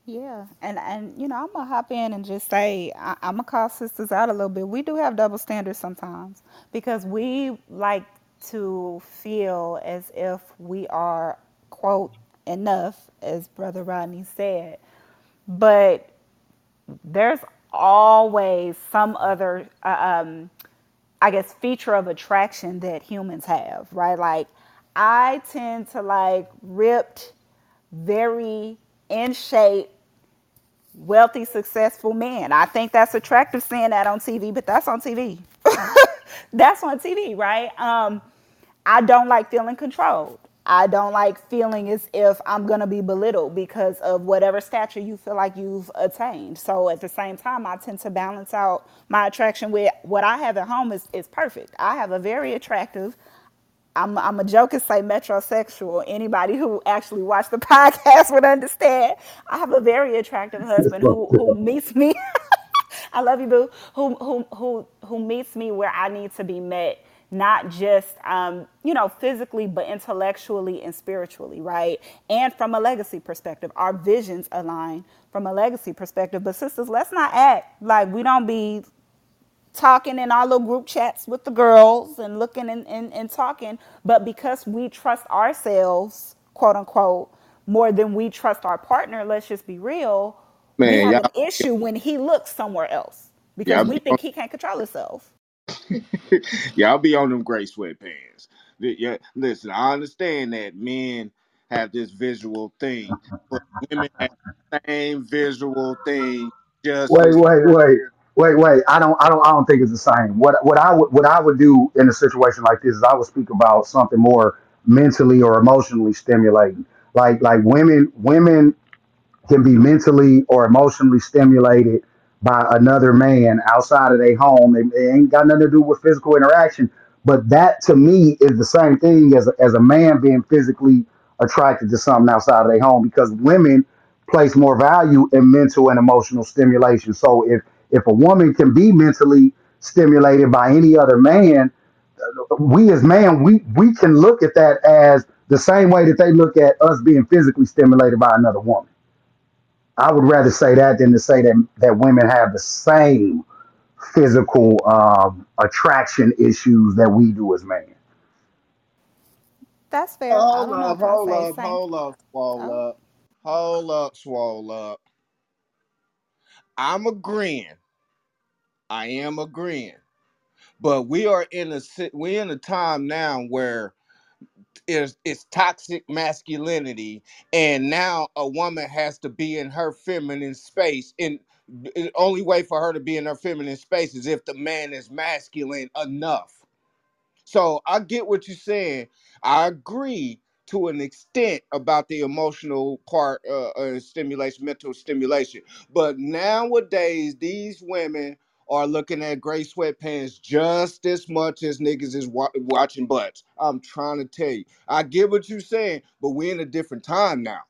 Yeah, and and you know I'm gonna hop in and just say I, I'm gonna call sisters out a little bit. We do have double standards sometimes because we like to feel as if we are quote enough, as Brother Rodney said, but there's always some other uh, um, I guess feature of attraction that humans have, right? Like I tend to like ripped, very in shape wealthy, successful men. I think that's attractive seeing that on TV, but that's on TV. <laughs> that's on TV, right? Um, I don't like feeling controlled. I don't like feeling as if I'm going to be belittled because of whatever stature you feel like you've attained. So at the same time, I tend to balance out my attraction with what I have at home is, is perfect. I have a very attractive I'm I'm a joke and say metrosexual. Anybody who actually watched the <laughs> podcast would understand. I have a very attractive husband who who meets me. <laughs> I love you, boo. Who who who who meets me where I need to be met, not just um, you know physically, but intellectually and spiritually, right? And from a legacy perspective, our visions align from a legacy perspective. But sisters, let's not act like we don't be talking in our little group chats with the girls and looking and, and, and talking. But because we trust ourselves, quote unquote, more than we trust our partner, let's just be real, we Man, have an y'all issue when he looks somewhere else because y'all we be on think he can't control himself. <laughs> y'all be on them gray sweatpants. Th- Yeah, listen, I understand that men have this visual thing, but women have the same visual thing just Wait, as wait, wait, wait, wait. I don't, I don't, I don't think it's the same. What, what I would, what I would do in a situation like this is I would speak about something more mentally or emotionally stimulating. Like, like women, women can be mentally or emotionally stimulated by another man outside of their home. It, ain't got nothing to do with physical interaction. But that to me is the same thing as a, as a man being physically attracted to something outside of their home because women place more value in mental and emotional stimulation. So if if a woman can be mentally stimulated by any other man, we as man we we can look at that as the same way that they look at us being physically stimulated by another woman. I would rather say that than to say that that women have the same physical um, attraction issues that we do as men. That's fair. I Hold don't know up, if I hold say up, same. hold up, swole Oh, up. Hold up, swole up. I'm agreeing. I am agreeing. But we are in a si- we're in a time now where it's, it's toxic masculinity, and now a woman has to be in her feminine space. And the only way for her to be in her feminine space is if the man is masculine enough. So I get what you're saying. I agree to an extent about the emotional part, uh, uh, stimulation, mental stimulation. But nowadays, these women are looking at gray sweatpants just as much as niggas is wa- watching butts. I'm trying to tell you. I get what you're saying, but we're in a different time now.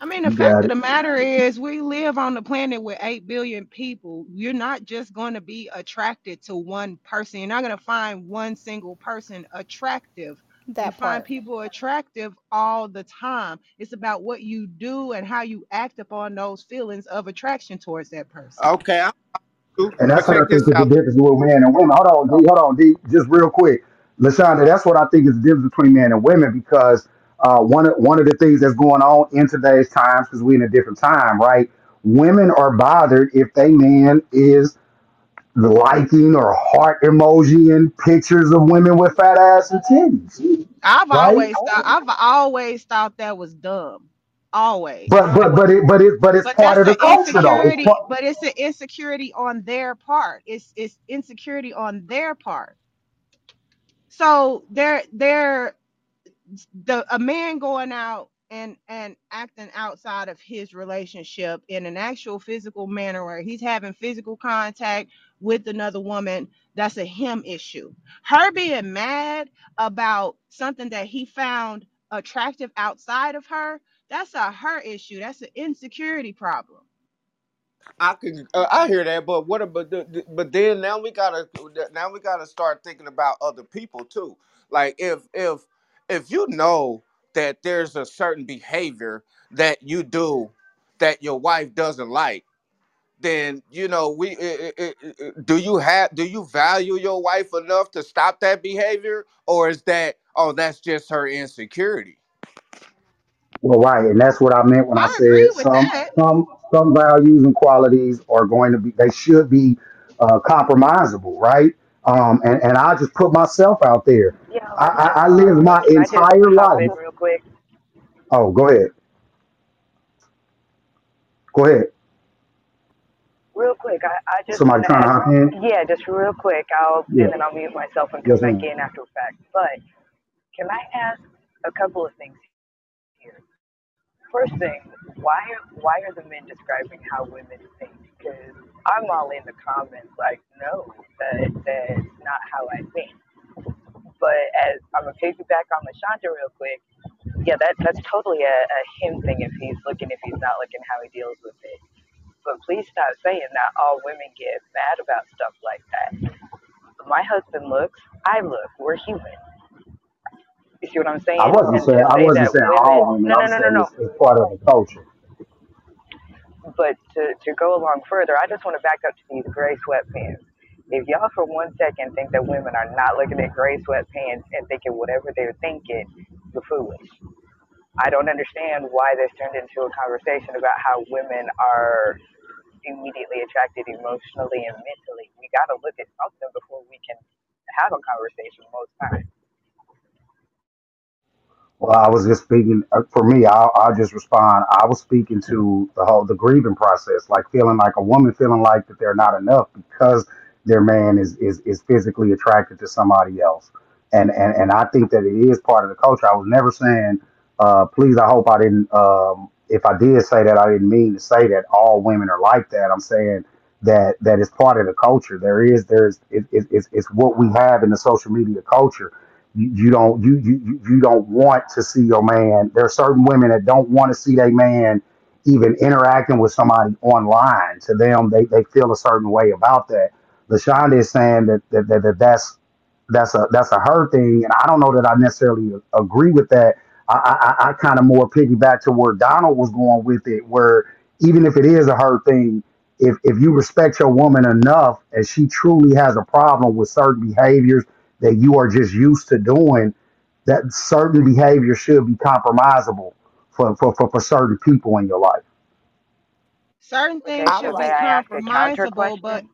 I mean, the You fact got of it. the matter is, we live on the planet with 8 billion people. You're not just going to be attracted to one person. You're not going to find one single person attractive. You that find people attractive all the time. It's about what you do and how you act upon those feelings of attraction towards that person. Okay, I do. And that's what I think this is the difference between men and women. Hold on, D. Hold on, D. Just real quick, Lashonda. That's what I think is the difference between men and women because uh, one of one of the things that's going on in today's times because we're in a different time, right? Women are bothered if they man is liking or heart emoji in pictures of women with fat ass and titties, I've right? always thought I've always thought that was dumb. Always. But but but it but it but it's But part of the culture though. It's insecurity, part. but it's an insecurity on their part. It's it's insecurity on their part. So they're they're the a man going out and and acting outside of his relationship in an actual physical manner where he's having physical contact with another woman, that's a him issue. Her being mad about something that he found attractive outside of her, that's a her issue. That's an insecurity problem. I could, uh, I hear that, but what about, the, the- but then now we gotta, now we gotta start thinking about other people too. Like if, if, if you know that there's a certain behavior that you do that your wife doesn't like, then you know we, i- i- i- i- do you have, do you value your wife enough to stop that behavior, or is that, oh, that's just her insecurity? Well, right, and that's what I meant when I I agree said with some that. some some values and qualities are going to be they should be uh, compromisable, right? Um, and and I just put myself out there. Yo, I, I, I yo, lived my can I just entire hop in life. real quick? Oh, go ahead, go ahead. Real quick, I, I just Somebody trying to hop in? yeah, just real quick. I'll Yeah, and then I'll mute myself and come yes, back ma'am. in after fact. But can I ask a couple of things here? First thing, why are why are the men describing how women think? Because I'm all in the comments like, no, that that's not how I think. But as I'm gonna piggyback on Lashonda real quick, yeah, that that's totally a, a him thing if he's looking, if he's not looking, how he deals with it. But please stop saying that all women get mad about stuff like that. My husband looks, I look, we're human. You see what I'm saying? I wasn't And saying to I say wasn't that saying women, all women. no, no, no, no, saying no. it's, it's part of the culture. But to, to go along further, I just want to back up to these gray sweatpants. If y'all for one second think that women are not looking at gray sweatpants and thinking whatever they're thinking, you're foolish. I don't understand why this turned into a conversation about how women are immediately attracted emotionally and mentally. We got to look at something before we can have a conversation most times. Well, I was just speaking uh, for me. I'll, I'll just respond. I was speaking to the whole the grieving process, like feeling like a woman feeling like that they're not enough because their man is is is physically attracted to somebody else, and and and I think that it is part of the culture. I was never saying, uh, please. I hope I didn't. Um, if I did say that, I didn't mean to say that all women are like that. I'm saying that that is part of the culture. There is there's it, it, it's it's what we have in the social media culture you, you don't you, you you don't want to see your man. There are certain women that don't want to see their man even interacting with somebody online. To them, they, they feel a certain way about that. LaShonda is saying that that, that, that that's that's a that's a her thing, and I don't know that I necessarily agree with that. I, I, I kind of more piggyback to where Donald was going with it, where even if it is a her thing, if if you respect your woman enough and she truly has a problem with certain behaviors that you are just used to doing, that certain behavior should be compromisable for, for, for, for certain people in your life. Certain things I would should be may like I ask a counter compromisable, but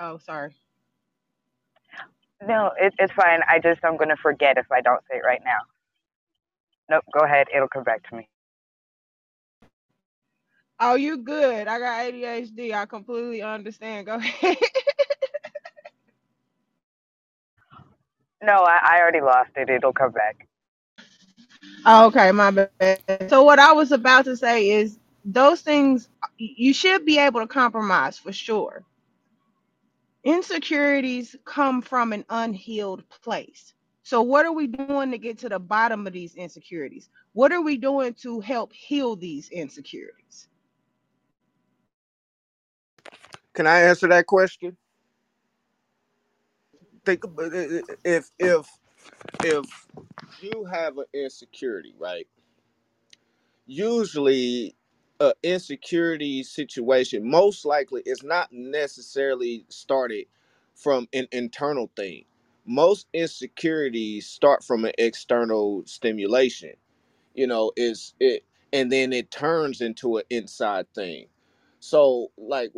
oh, sorry. No, it, it's fine. I just I'm gonna forget if I don't say it right now. Nope, go ahead. It'll come back to me. Oh, you good. I got ADHD. I completely understand. Go <laughs> ahead. No, I, I already lost it. It'll come back. Oh, okay, my bad. So what I was about to say is those things you should be able to compromise for sure. Insecurities come from an unhealed place. So what are we doing to get to the bottom of these insecurities? What are we doing to help heal these insecurities? Can I answer that question? Think about if if if you have an insecurity, right? Usually, a insecurity situation most likely is not necessarily started from an internal thing. Most insecurities start from an external stimulation you know is it and then it turns into an inside thing. So like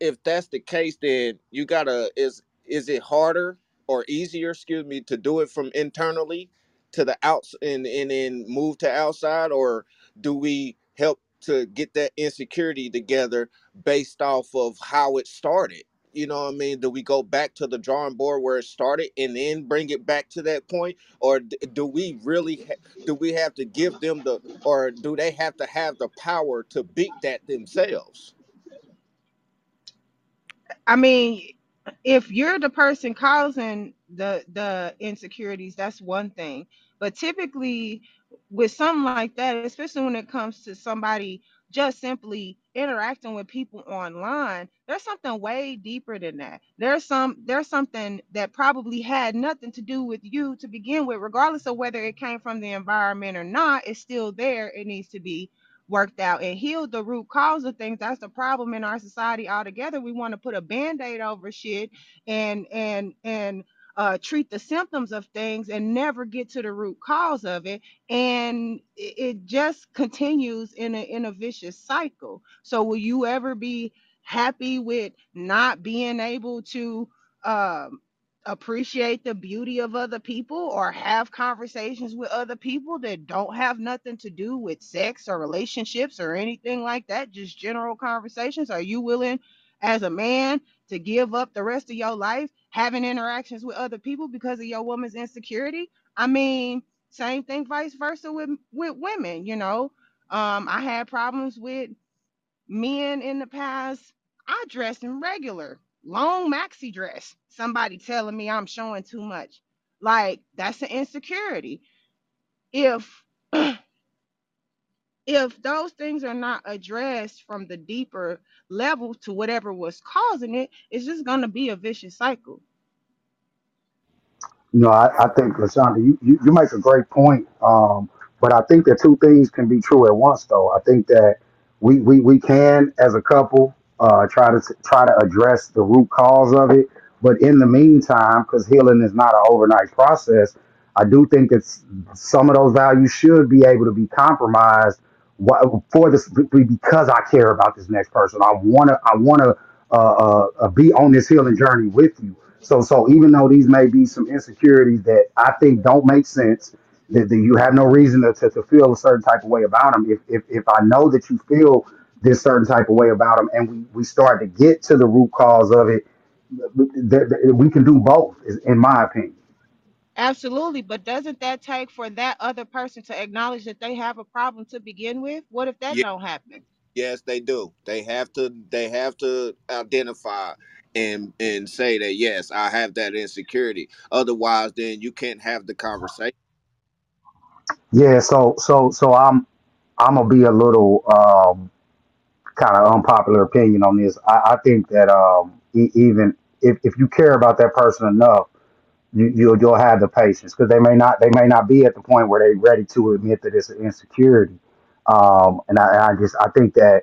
if that's the case then you gotta is is it harder or easier excuse me to do it from internally to the outs and and then move to outside? Or do we help to get that insecurity together based off of how it started you know what i mean? Do we go back to the drawing board where it started and then bring it back to that point? Or do we really do we have to give them the or do they have to have the power to beat that themselves? I mean, if you're the person causing the the insecurities, that's one thing. But typically with something like that, especially when it comes to somebody just simply interacting with people online, there's something way deeper than that. There's some there's something that probably had nothing to do with you to begin with, regardless of whether it came from the environment or not, it's still there. It needs to be worked out and healed the root cause of things. That's the problem in our society altogether. We want to put a band-aid over shit and and and uh, treat the symptoms of things and never get to the root cause of it. And it, just continues in a in a vicious cycle. So will you ever be happy with not being able to um appreciate the beauty of other people or have conversations with other people that don't have nothing to do with sex or relationships or anything like that, just general conversations? Are you willing as a man to give up the rest of your life having interactions with other people because of your woman's insecurity? I mean, same thing vice versa with with women, you know. Um I had problems with men in the past, I dress in regular, long maxi dress. Somebody telling me I'm showing too much. Like that's an insecurity. If <clears throat> if those things are not addressed from the deeper level to whatever was causing it, it's just gonna be a vicious cycle. Know, I, I think, Lashonda, you, you, you make a great point. Um, but I think that two things can be true at once, though. I think that we, we, we can, as a couple, uh, try to try to address the root cause of it. But in the meantime, because healing is not an overnight process, I do think that some of those values should be able to be compromised wha- for this because I care about this next person. I wanna I wanna uh, uh, uh, be on this healing journey with you. So, so even though these may be some insecurities that I think don't make sense, that, that you have no reason to, to, to feel a certain type of way about them. If, if, if I know that you feel this certain type of way about them and we, we start to get to the root cause of it, th- th- we can do both, in my opinion. Absolutely, but doesn't that take for that other person to acknowledge that they have a problem to begin with? What if that yeah don't happen? yes they do they have to they have to identify and and say that yes i have that insecurity otherwise then you can't have the conversation Yeah. So, so, so I'm, I'm gonna be a little um, kind of unpopular opinion on this. I, I think that um, e- even if, if you care about that person enough you, you'll you'll have the patience because they may not they may not be at the point where they're ready to admit that it's an insecurity. Um, and I, I just I think that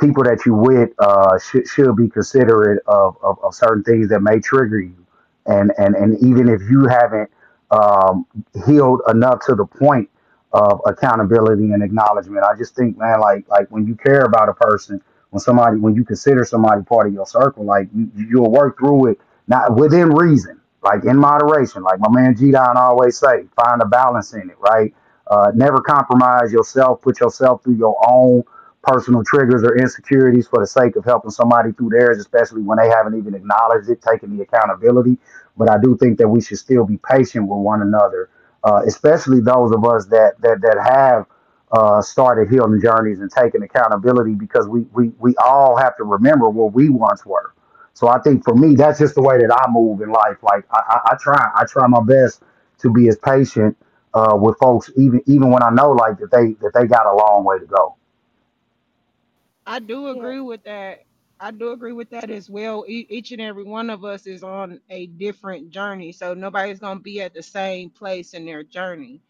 people that you with uh, should should be considerate of, of, of certain things that may trigger you, and and and even if you haven't um, healed enough to the point of accountability and acknowledgement, I just think, man, like like when you care about a person, when somebody when you consider somebody part of your circle, like you you'll work through it not within reason, like in moderation, like my man G Don always say, find a balance in it, right? Uh, never compromise yourself, put yourself through your own personal triggers or insecurities for the sake of helping somebody through theirs, especially when they haven't even acknowledged it, taking the accountability. But I do think that we should still be patient with one another, uh, especially those of us that that that have uh, started healing journeys and taking accountability, because we we we all have to remember where we once were. So I think for me, that's just the way that I move in life. Like I, I, I try, I try my best to be as patient uh, with folks, even even when I know like that they that they got a long way to go. I do agree with that. I do agree with that as well. E- each and every one of us is on a different journey, so nobody's going to be at the same place in their journey.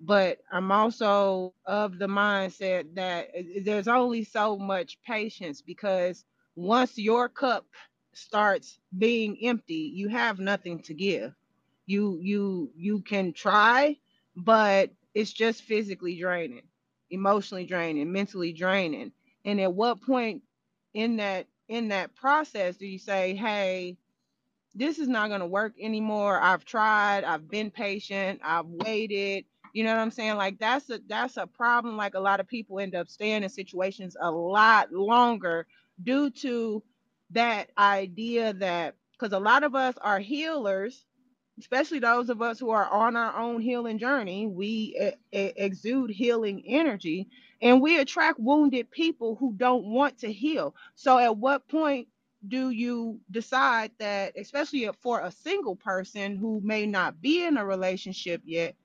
But I'm also of the mindset that i- there's only so much patience because once your cup starts being empty, you have nothing to give. You you you can try, but it's just physically draining, emotionally draining, mentally draining and at what point in that in that process do you say, "Hey, this is not going to work anymore. I've tried. I've been patient. I've waited." You know what I'm saying? Like that's a that's a problem like a lot of people end up staying in situations a lot longer due to that idea that cuz a lot of us are healers especially those of us who are on our own healing journey, we exude healing energy and we attract wounded people who don't want to heal. So, at what point do you decide that, especially for a single person who may not be in a relationship yet,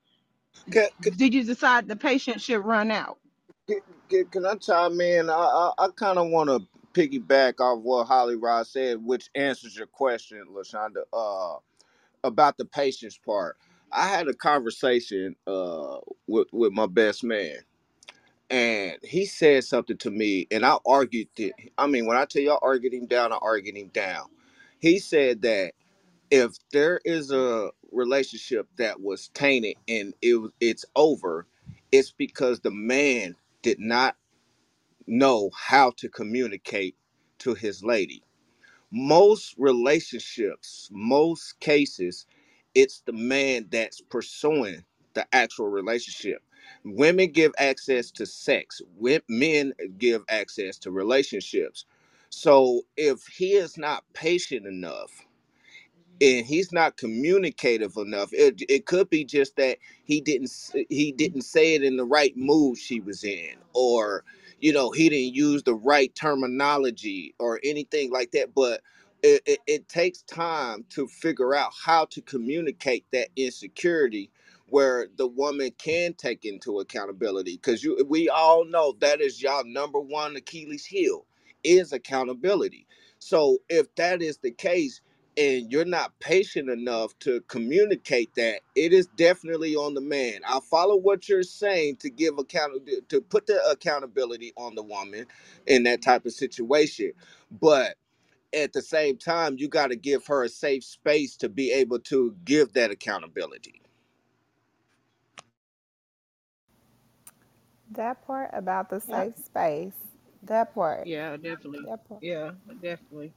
Can, can, did you decide the patient should run out? can, can I chime in? I I, I kind of want to piggyback off what Holly Rod said, which answers your question, Lashonda, uh, about the patience part. I had a conversation uh, with with my best man, and he said something to me, and I argued it. I mean, when I tell you I argued him down, I argued him down. He said that if there is a relationship that was tainted and it it's over, it's because the man did not know how to communicate to his lady most relationships, most cases, it's the man that's pursuing the actual relationship. Women give access to sex, men give access to relationships. So if he is not patient enough, mm-hmm. and he's not communicative enough. It it could be just that he didn't s- he didn't say it in the right mood she was in, or you know he didn't use the right terminology or anything like that. But it, it, it takes time to figure out how to communicate that insecurity where the woman can take into accountability because you we all know that is y'all number one achilles heel is accountability so if that is the case and you're not patient enough to communicate that, it is definitely on the man. I follow what you're saying to give account to put the accountability on the woman in that type of situation. But at the same time, you got to give her a safe space to be able to give that accountability. That part about the Yeah, safe space, that part, yeah, definitely. that part, Yeah, definitely.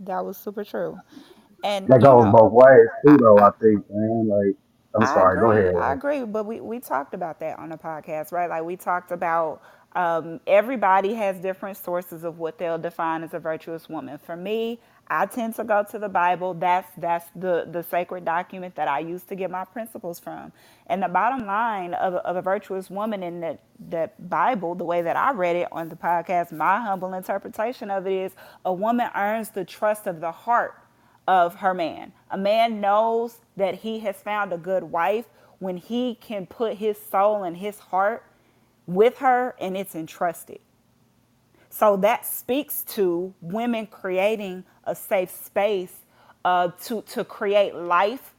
That was super true. And That you goes know, both ways too, I, though. I I think, man. Like, I'm I sorry. Go agree. ahead. I agree. But we, we talked about that on the podcast, right? Like we talked about um, everybody has different sources of what they'll define as a virtuous woman. For me, I tend to go to the Bible. That's that's the the sacred document that I use to get my principles from. And the bottom line of, of a virtuous woman in that that Bible, the way that I read it on the podcast, my humble interpretation of it is a woman earns the trust of the heart of her man. A man knows that he has found a good wife when he can put his soul and his heart with her and it's entrusted. So that speaks to women creating a safe space uh, to, to create life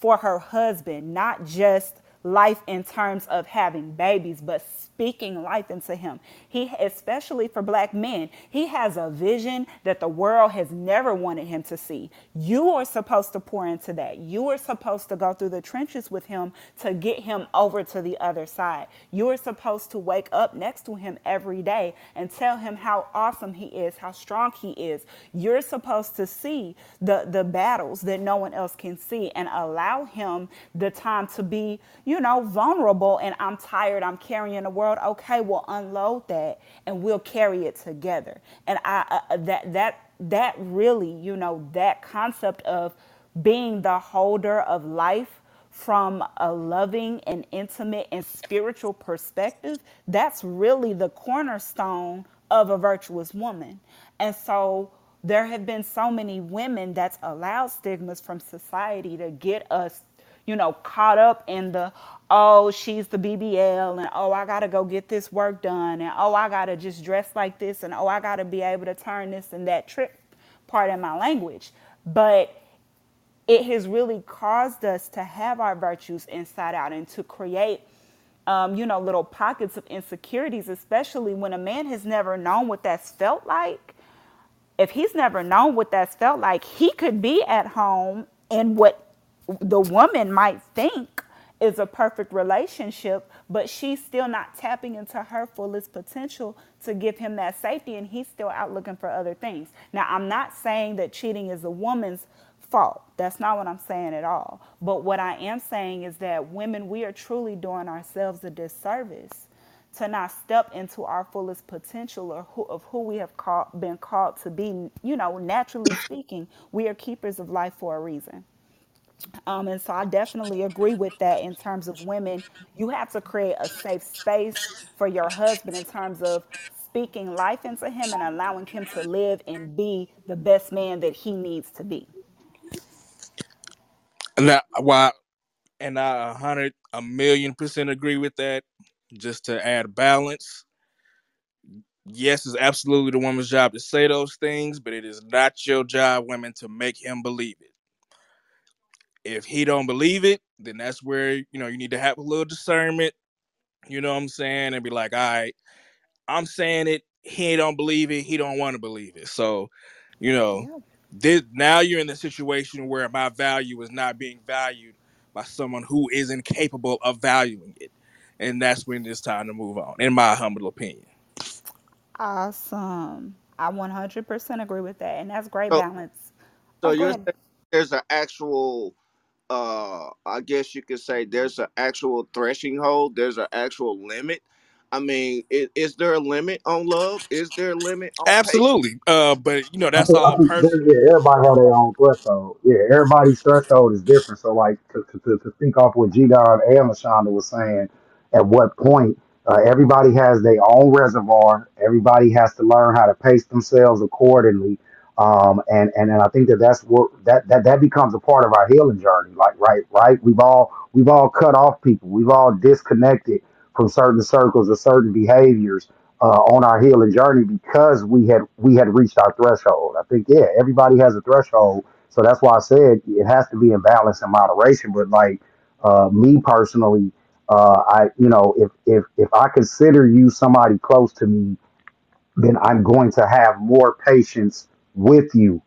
for her husband, not just life in terms of having babies, but speaking life into him. He, especially for black men, he has a vision that the world has never wanted him to see. You are supposed to pour into that. You are supposed to go through the trenches with him to get him over to the other side. You are supposed to wake up next to him every day and tell him how awesome he is, how strong he is. You're supposed to see the, the battles that no one else can see and allow him the time to be, you know, vulnerable and I'm tired, I'm carrying the world. Okay, we'll unload that and we'll carry it together. And I uh, that that that really, you know, that concept of being the holder of life from a loving and intimate and spiritual perspective, that's really the cornerstone of a virtuous woman. And so there have been so many women that's allowed stigmas from society to get us, you know, caught up in the, oh, she's the BBL, and oh, I gotta go get this work done, and oh, I gotta just dress like this, and oh, I gotta be able to turn this and that trick part in my language. But it has really caused us to have our virtues inside out and to create um, you know little pockets of insecurities especially when a man has never known what that's felt like if he's never known what that's felt like he could be at home in what the woman might think is a perfect relationship but she's still not tapping into her fullest potential to give him that safety and he's still out looking for other things now i'm not saying that cheating is a woman's fault. That's not what I'm saying at all. But what I am saying is that women, we are truly doing ourselves a disservice to not step into our fullest potential or who, of who we have called, been called to be. You know, naturally speaking, we are keepers of life for a reason. Um, and so I definitely agree with that in terms of women. You have to create a safe space for your husband in terms of speaking life into him and allowing him to live and be the best man that he needs to be. And that why and I a hundred a million percent agree with that. Just to add balance. Yes, it's absolutely the woman's job to say those things, but it is not your job, women, to make him believe it. If he don't believe it, then that's where you know you need to have a little discernment. You know what I'm saying, and be like, all right, I'm saying it. He don't believe it. He don't want to believe it. So, you know, Yeah. this now you're in the situation where my value is not being valued by someone who isn't capable of valuing it, and that's when it's time to move on, in my humble opinion. Awesome. I 100% agree with that. And that's great So, balance. so Oh, you're saying there's an actual, uh, I guess you could say there's an actual threshold. There's an actual limit. I mean, is, is there a limit on love? Is there a limit on patience? Absolutely. Uh, but you know, I that's think, I all think personal. yeah, everybody have their own threshold. Yeah, everybody's threshold is different. So, like to to, to, to speak off what G Don and Lashonda was saying, at what point uh, everybody has their own reservoir. Everybody has to learn how to pace themselves accordingly. Um, and and and I think that that's what that that that becomes a part of our healing journey. Like right, right. We've all we've all cut off people. We've all disconnected from certain circles or certain behaviors uh, on our healing journey because we had we had reached our threshold. I think yeah, everybody has a threshold, so that's why I said it has to be in balance and moderation. But like uh, me personally, uh, I you know if if if I consider you somebody close to me, then I'm going to have more patience with you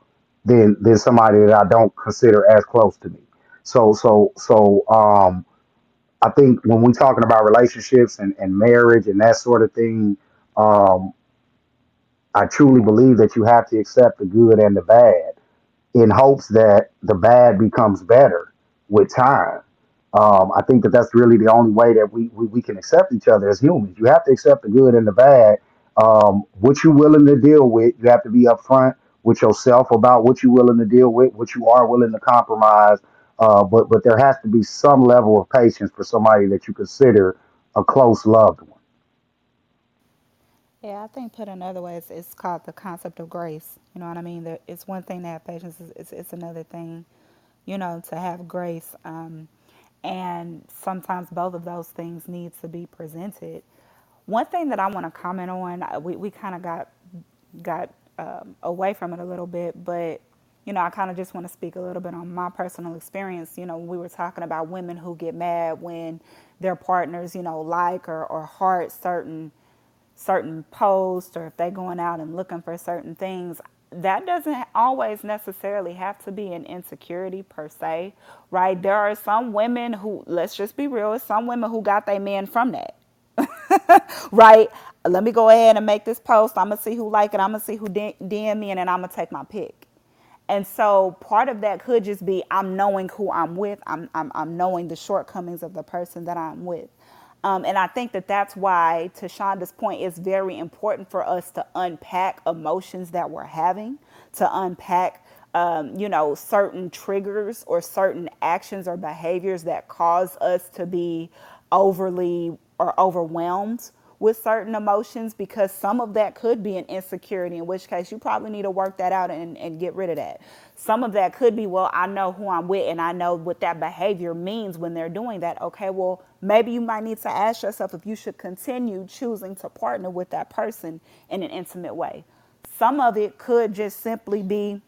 than than somebody that I don't consider as close to me. So so so um I think when we're talking about relationships and, and marriage and that sort of thing, um, I truly believe that you have to accept the good and the bad in hopes that the bad becomes better with time. Um, I think that that's really the only way that we, we, we can accept each other as humans. You have to accept the good and the bad. Um, what you're willing to deal with, you have to be upfront with yourself about what you're willing to deal with, what you are willing to compromise. Uh, but but there has to be some level of patience for somebody that you consider a close loved one. Yeah, I think put another way, it's, it's called the concept of grace. You know what I mean? There, it's one thing to have patience. It's, it's, it's another thing, you know, to have grace. Um, and sometimes both of those things need to be presented. One thing that I want to comment on, uh, we, we kind of got got um, away from it a little bit, but you know, I kind of just want to speak a little bit on my personal experience. You know, we were talking about women who get mad when their partners, you know, like or, or heart certain certain posts or if they're going out and looking for certain things. That doesn't always necessarily have to be an insecurity per se right? There are some women who let's just be real some women who got their men from that <laughs> right let me go ahead and make this post i'm gonna see who like it i'm gonna see who dm me and then i'm gonna take my pick and so part of that could just be I'm knowing who I'm with. I'm, I'm, I'm knowing the shortcomings of the person that I'm with. Um, and I think that that's why, to Shonda's point, it's very important for us to unpack emotions that we're having, to unpack, um, you know, certain triggers or certain actions or behaviors that cause us to be overly or overwhelmed with certain emotions because some of that could be an insecurity, in which case you probably need to work that out and, and get rid of that. Some of that could be, well, I know who I'm with and I know what that behavior means when they're doing that. Okay, well, maybe you might need to ask yourself if you should continue choosing to partner with that person in an intimate way. Some of it could just simply be,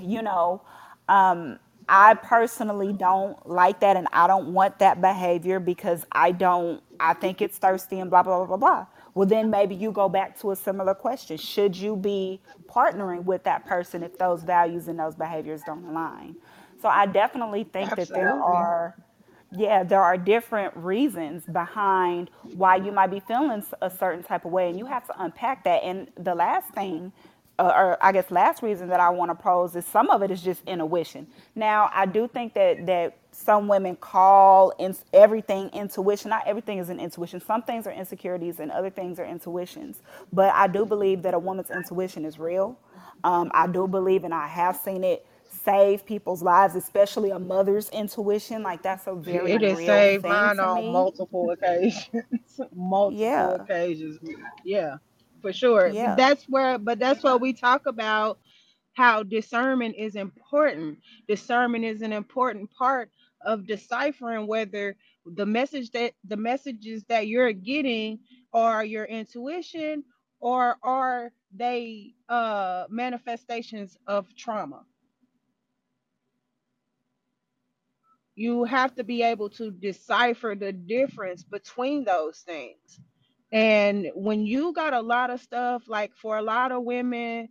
you know, um, I personally don't like that and I don't want that behavior because I don't, I think it's thirsty and blah, blah, blah, blah, blah. Well, then maybe you go back to a similar question. Should you be partnering with that person if those values and those behaviors don't align? So I definitely think that there Absolutely. are yeah, there are different reasons behind why you might be feeling a certain type of way, and you have to unpack that. And the last thing, uh, or I guess last reason that I want to pose is some of it is just intuition. Now, I do think that that some women call in everything intuition. Not everything is an intuition. Some things are insecurities, and other things are intuitions. But I do believe that a woman's intuition is real. Um, I do believe, and I have seen it save people's lives, especially a mother's intuition. Like that's a very It has saved mine on me. multiple occasions. <laughs> multiple Yeah, occasions. Yeah, for sure. yeah, That's where, but that's what we talk about how discernment is important. Discernment is an important part of deciphering whether the message that the messages that you're getting are your intuition or are they uh manifestations of trauma you have to be able to decipher the difference between those things. And when you got a lot of stuff, like for a lot of women,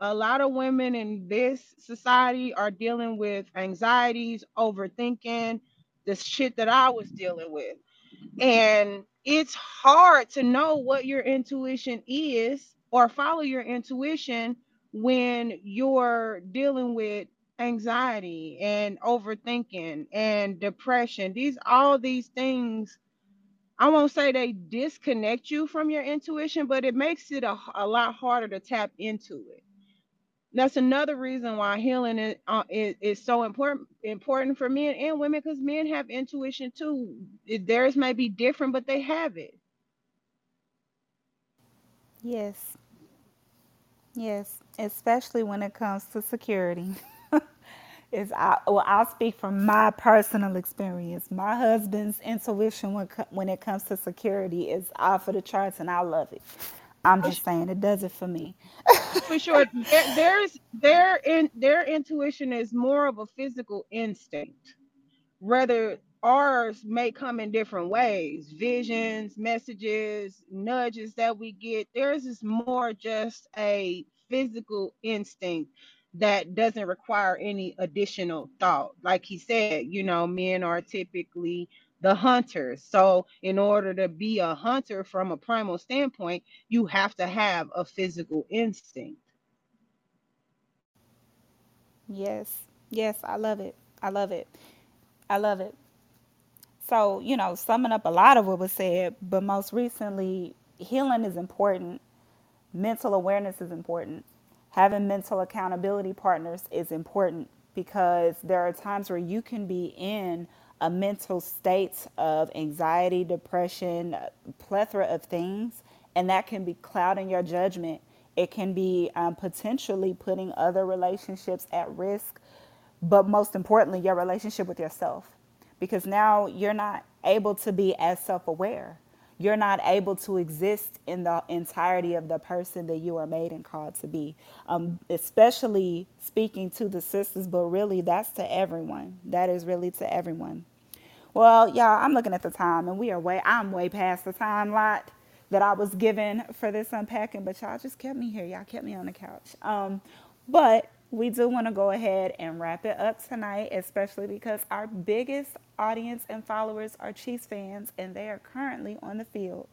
a lot of women in this society are dealing with anxieties, overthinking, the shit that I was dealing with. And it's hard to know what your intuition is or follow your intuition when you're dealing with anxiety and overthinking and depression. These all these things, I won't say they disconnect you from your intuition, but it makes it a, a lot harder to tap into it that's another reason why healing is, uh, is, is so important important for men and women because men have intuition too. Theirs may be different, but they have it. yes, yes. Especially when it comes to security. <laughs> is I well, I'll speak from my personal experience. My husband's intuition when when it comes to security is off of the charts, and I love it. I'm just saying it does it for me. for sure, their, there's their in their intuition is more of a physical instinct. Rather, ours may come in different ways visions, messages, nudges that we get. Theirs is more just a physical instinct that doesn't require any additional thought. Like he said, you know, men are typically the hunters. So, in order to be a hunter from a primal standpoint, you have to have a physical instinct. Yes, yes, I love it. I love it. I love it. So, you know, summing up a lot of what was said, but most recently, healing is important. Mental awareness is important. Having mental accountability partners is important because there are times where you can be in a mental state of anxiety, depression, a plethora of things, and that can be clouding your judgment. It can be um, potentially putting other relationships at risk, but most importantly, your relationship with yourself because now you're not able to be as self aware. You're not able to exist in the entirety of the person that you are made and called to be. Um, especially speaking to the sisters, but really that's to everyone. That is really to everyone. Well, y'all, I'm looking at the time and we are way, I'm way past the time lot that I was given for this unpacking, but y'all just kept me here. Y'all kept me on the couch. Um, but we do want to go ahead and wrap it up tonight, especially because our biggest audience and followers are Chiefs fans and they are currently on the field.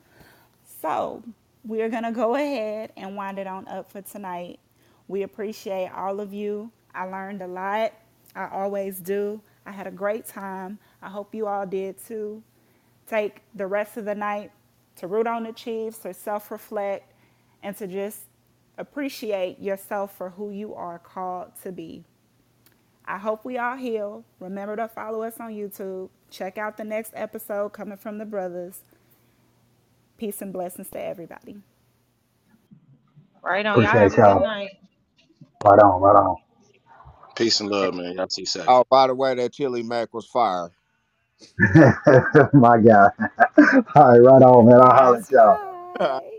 So we're going to go ahead and wind it on up for tonight. We appreciate all of you. I learned a lot. I always do. I had a great time. I hope you all did too. Take the rest of the night to root on the Chiefs, to self reflect, and to just appreciate yourself for who you are called to be. I hope we all heal. Remember to follow us on YouTube. Check out the next episode coming from the brothers. Peace and blessings to everybody. Right on. Y'all have a good night. Right on, right on. Peace and love, man. Y'all see safe. Oh, by the way, that chili mac was fire. <laughs> My God. <laughs> All right, right on, man. I'll holler at y'all. bye.